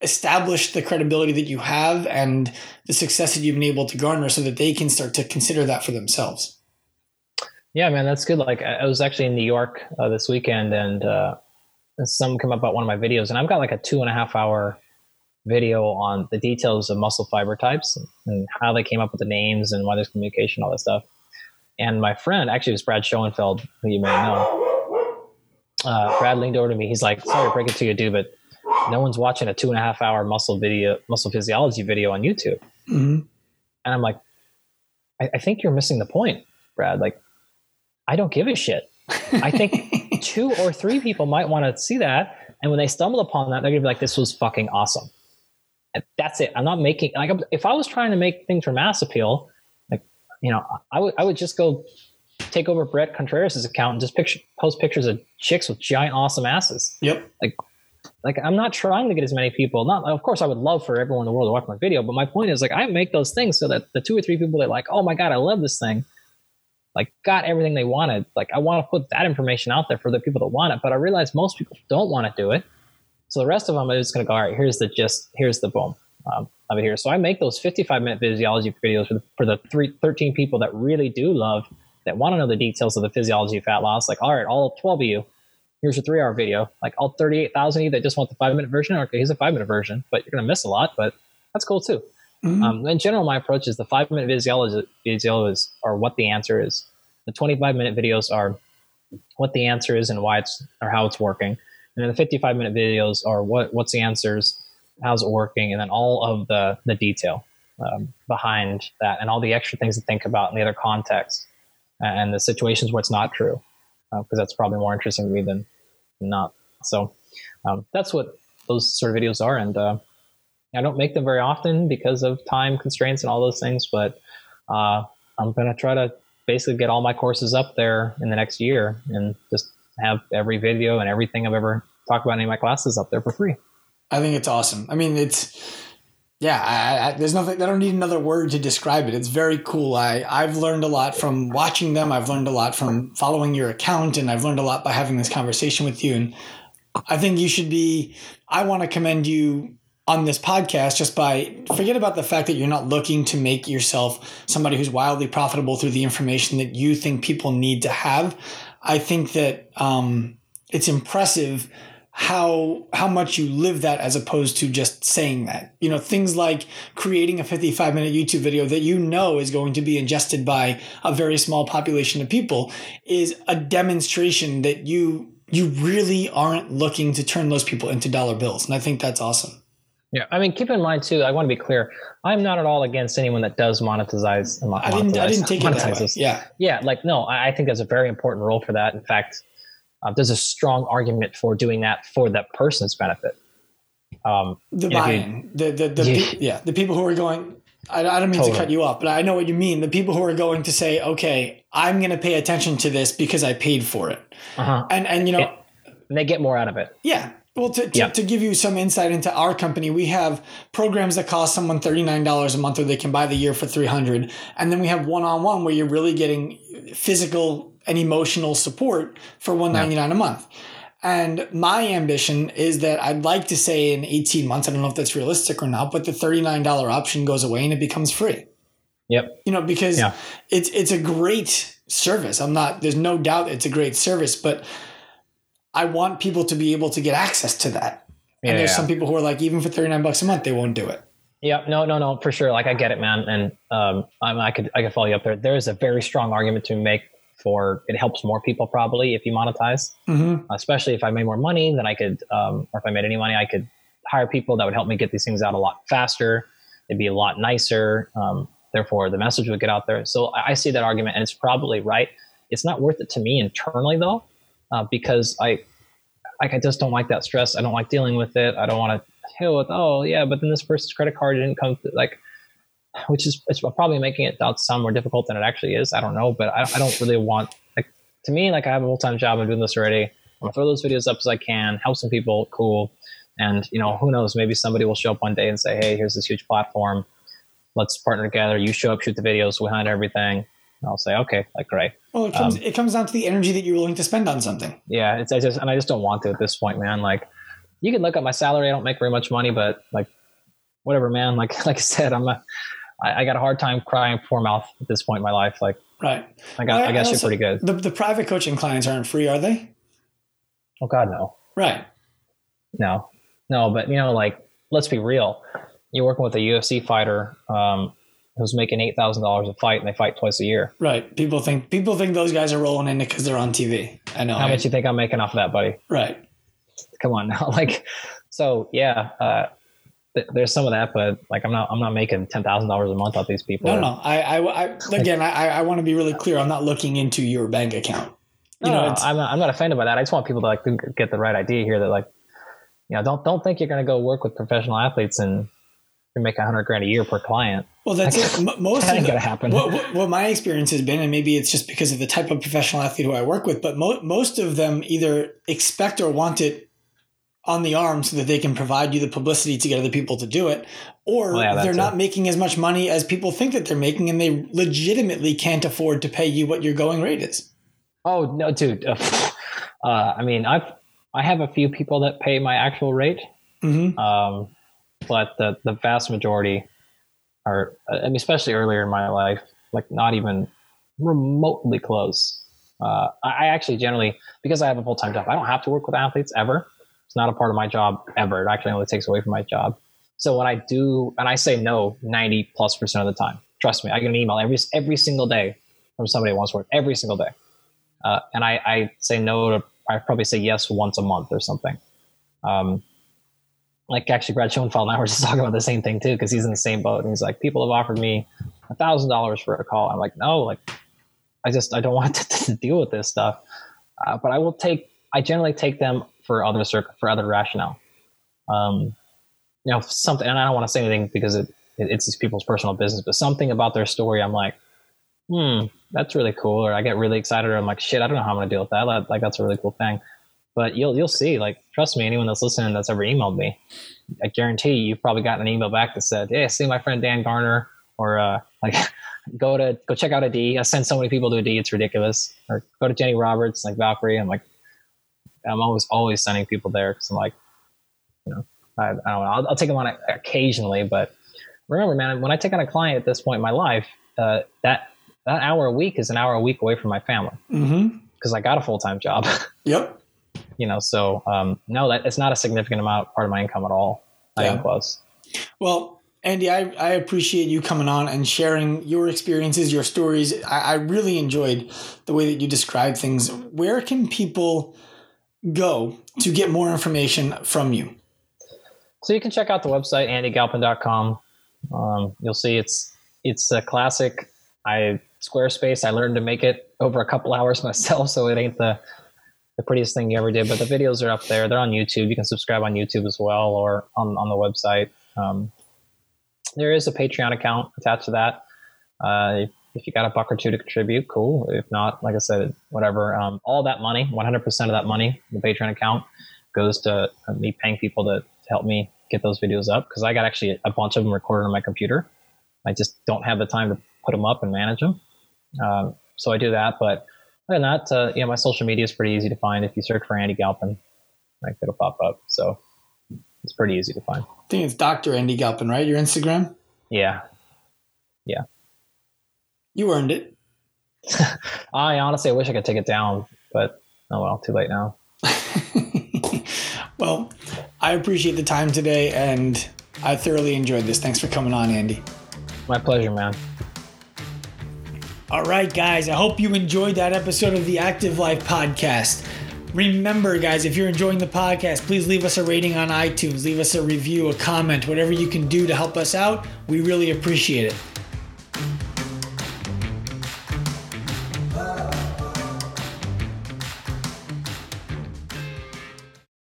establish the credibility that you have and the success that you've been able to garner so that they can start to consider that for themselves. Yeah, man, that's good. Like I was actually in New York uh, this weekend and uh, some come up about one of my videos and I've got like a two and a half hour video on the details of muscle fiber types and how they came up with the names and why there's communication, all that stuff. And my friend, actually, was Brad Schoenfeld, who you may know uh, Brad leaned over to me. He's like, "Sorry to break it to you, dude, but no one's watching a two and a half hour muscle video, muscle physiology video on YouTube." Mm-hmm. And I'm like, I, I think you're missing the point, Brad. Like, I don't give a shit. I think two or three people might want to see that, and when they stumble upon that, they're gonna be like, "This was fucking awesome." That's it. I'm not making like if I was trying to make things for mass appeal, like you know, I would I would just go take over Bret Contreras' account and just picture, post pictures of chicks with giant awesome asses. Yep. Like, like I'm not trying to get as many people. Not, of course, I would love for everyone in the world to watch my video, but my point is, like, I make those things so that the two or three people that like, oh my god, I love this thing, like, got everything they wanted. Like, I want to put that information out there for the people that want it, but I realize most people don't want to do it. So the rest of them are just going to go, all right, here's the just, here's the boom um, of it here. So I make those 55 minute physiology videos for the, for the three, 13 people that really do love that want to know the details of the physiology of fat loss, like, all right, all 12 of you, here's your three hour video. Like all 38,000 of you that just want the five minute version, okay, here's a five minute version, but you're going to miss a lot, but that's cool too. Mm-hmm. Um, in general, my approach is the five minute physiology videos are what the answer is. The 25 minute videos are what the answer is and why it's or how it's working. And then the 55 minute videos are what what's the answers, how's it working, and then all of the the detail um, behind that and all the extra things to think about in the other context and the situations where it's not true. because uh, that's probably more interesting to me than not. So um, that's what those sort of videos are, and uh, I don't make them very often because of time constraints and all those things. But uh, I'm gonna try to basically get all my courses up there in the next year, and just have every video and everything I've ever talked about in any of my classes up there for free. I think it's awesome. I mean, it's yeah. I, I, there's nothing. I don't need another word to describe it. It's very cool. I I've learned a lot from watching them. I've learned a lot from following your account, and I've learned a lot by having this conversation with you. And I think you should be. I want to commend you on this podcast just by forget about the fact that you're not looking to make yourself somebody who's wildly profitable through the information that you think people need to have. I think that um, it's impressive how how much you live that as opposed to just saying that. You know, things like creating a 55 minute YouTube video that you know is going to be ingested by a very small population of people is a demonstration that you you really aren't looking to turn those people into dollar bills. And I think that's awesome. Yeah, I mean, keep in mind too. I want to be clear. I'm not at all against anyone that does monetize. monetize I didn't. I didn't take it that way. Yeah. Yeah, like no, I think there's a very important role for that. In fact, uh, there's a strong argument for doing that for that person's benefit. Um, the buy-in, the the, the yeah. Pe- yeah, the people who are going. I, I don't mean totally. to cut you off, but I know what you mean. The people who are going to say, "Okay, I'm going to pay attention to this because I paid for it," uh-huh. and and you know, it, and they get more out of it. Yeah, well, to, to, yeah. to, give you some insight into our company, we have programs that cost someone $39 a month or they can buy the year for 300 And then we have one-on-one where you're really getting physical and emotional support for 199 yeah. a month. And my ambition is that I'd like to say in 18 months, I don't know if that's realistic or not, but the $39 option goes away and it becomes free. Yep. You know, because yeah. it's it's a great service. I'm not there's no doubt it's a great service, but I want people to be able to get access to that. Yeah, and there's yeah. some people who are like, even for 39 bucks a month, they won't do it. Yeah, no, no, no, for sure. Like I get it, man. And um, I'm, I could, I could follow you up there. There is a very strong argument to make for it helps more people probably if you monetize, mm-hmm. especially if I made more money, then I could, um, or if I made any money, I could hire people that would help me get these things out a lot faster. It'd be a lot nicer. Um, therefore, the message would get out there. So I, I see that argument, and it's probably right. It's not worth it to me internally though uh, because I like I just don't like that stress. I don't like dealing with it. I don't want to deal with oh yeah, but then this person's credit card didn't come through, like, which is it's probably making it sound more difficult than it actually is. I don't know, but I, I don't really want like to me like I have a full time job. I'm doing this already. I'm gonna throw those videos up as I can, help some people, cool. And you know, who knows? Maybe somebody will show up one day and say, "Hey, here's this huge platform. Let's partner together. You show up, shoot the videos, we hunt everything." I'll say, okay, like great. Well, it comes um, it comes down to the energy that you're willing to spend on something. Yeah, it's I just and I just don't want to at this point, man. Like, you can look at my salary. I don't make very much money, but like, whatever, man. Like like I said, I'm a I, I got a hard time crying poor mouth at this point in my life. Like, right. I got. Well, I guess also, you're pretty good. The the private coaching clients aren't free, are they? Oh God, no. Right. No, no, but you know, like, let's be real. You're working with a UFC fighter. Um, who's making eight thousand dollars a fight, and they fight twice a year. Right. People think people think those guys are rolling in it because they're on TV. I know. How much you think I'm making off of that, buddy? Right. Come on now, like, so yeah. Uh, th- there's some of that, but like I'm not I'm not making ten thousand dollars a month off these people. No, no. I, I, I again, I, I want to be really clear. I'm not looking into your bank account. You no, know, no, I'm not, I'm not offended by that. I just want people to like get the right idea here. That like, you know, don't don't think you're going to go work with professional athletes and you make a hundred grand a year per client. Well, that's it. Most that ain't gonna happen. What, what, what, my experience has been, and maybe it's just because of the type of professional athlete who I work with, but mo- most of them either expect or want it on the arm so that they can provide you the publicity to get other people to do it, or well, yeah, they're not it. making as much money as people think that they're making, and they legitimately can't afford to pay you what your going rate is. Oh no, dude. Uh, I mean, I've I have a few people that pay my actual rate. Mm-hmm. Um, but the the vast majority are, I mean, especially earlier in my life, like not even remotely close. Uh, I actually generally, because I have a full time job, I don't have to work with athletes ever. It's not a part of my job ever. It actually only takes away from my job. So when I do, and I say no 90 plus percent of the time, trust me, I get an email every, every single day from somebody who wants to work every single day. Uh, and I, I, say no to, I probably say yes once a month or something. Um, like actually Brad Schoenfeld and I were just talking about the same thing too, because he's in the same boat. And he's like, people have offered me a thousand dollars for a call. I'm like, no, like I just I don't want to, to deal with this stuff. uh, but I will take. I generally take them for other circ- for other rationale. Um, you know, something, and I don't want to say anything because it, it, it's these people's personal business, but something about their story, I'm like, hmm, that's really cool. Or I get really excited, or I'm like, shit, I don't know how I'm gonna deal with that. Like, like that's a really cool thing. But you'll you'll see. Like, trust me, anyone that's listening that's ever emailed me, I guarantee you've probably gotten an email back that said, "Hey, see my friend Dan Garner," or uh, like, "Go to go check out Adee." I send so many people to Adee, it's ridiculous. Or go to Jenny Roberts, like Valkyrie. I'm like, I'm always always sending people there because I'm like, you know, I, I don't know. I'll, I'll take them on occasionally, but remember, man, when I take on a client at this point in my life, uh, that that hour a week is an hour a week away from my family because Mm-hmm. I got a full time job. Yep. You know, so um, no, that it's not a significant amount part of my income at all. Not Yeah. even close. Well, Andy, I, I appreciate you coming on and sharing your experiences, your stories. I, I really enjoyed the way that you described things. Where can people go to get more information from you? So you can check out the website andygalpin.com. Um, you'll see it's it's a classic. I Squarespace. I learned to make it over a couple hours myself, so it ain't the the prettiest thing you ever did. But the videos are up there. They're on YouTube. You can subscribe on YouTube as well, or on on the website. Um, there is a Patreon account attached to that. Uh, if you got a buck or two to contribute, cool. If not, like I said, whatever. Um, all that money, 100% of that money, the Patreon account, goes to uh, me paying people to, to help me get those videos up because I got actually a bunch of them recorded on my computer. I just don't have the time to put them up and manage them. Um, so I do that. But other than that, uh, know, my social media is pretty easy to find. If you search for Andy Galpin, like it'll pop up. So it's pretty easy to find. I think it's Dr. Andy Galpin, right? Your Instagram? Yeah. Yeah. You earned it. I honestly, I wish I could take it down, but oh well, too late now. well, I appreciate the time today and I thoroughly enjoyed this. Thanks for coming on, Andy. My pleasure, man. All right, guys, I hope you enjoyed that episode of the Active Life podcast. Remember, guys, if you're enjoying the podcast, please leave us a rating on iTunes, leave us a review, a comment, whatever you can do to help us out. We really appreciate it.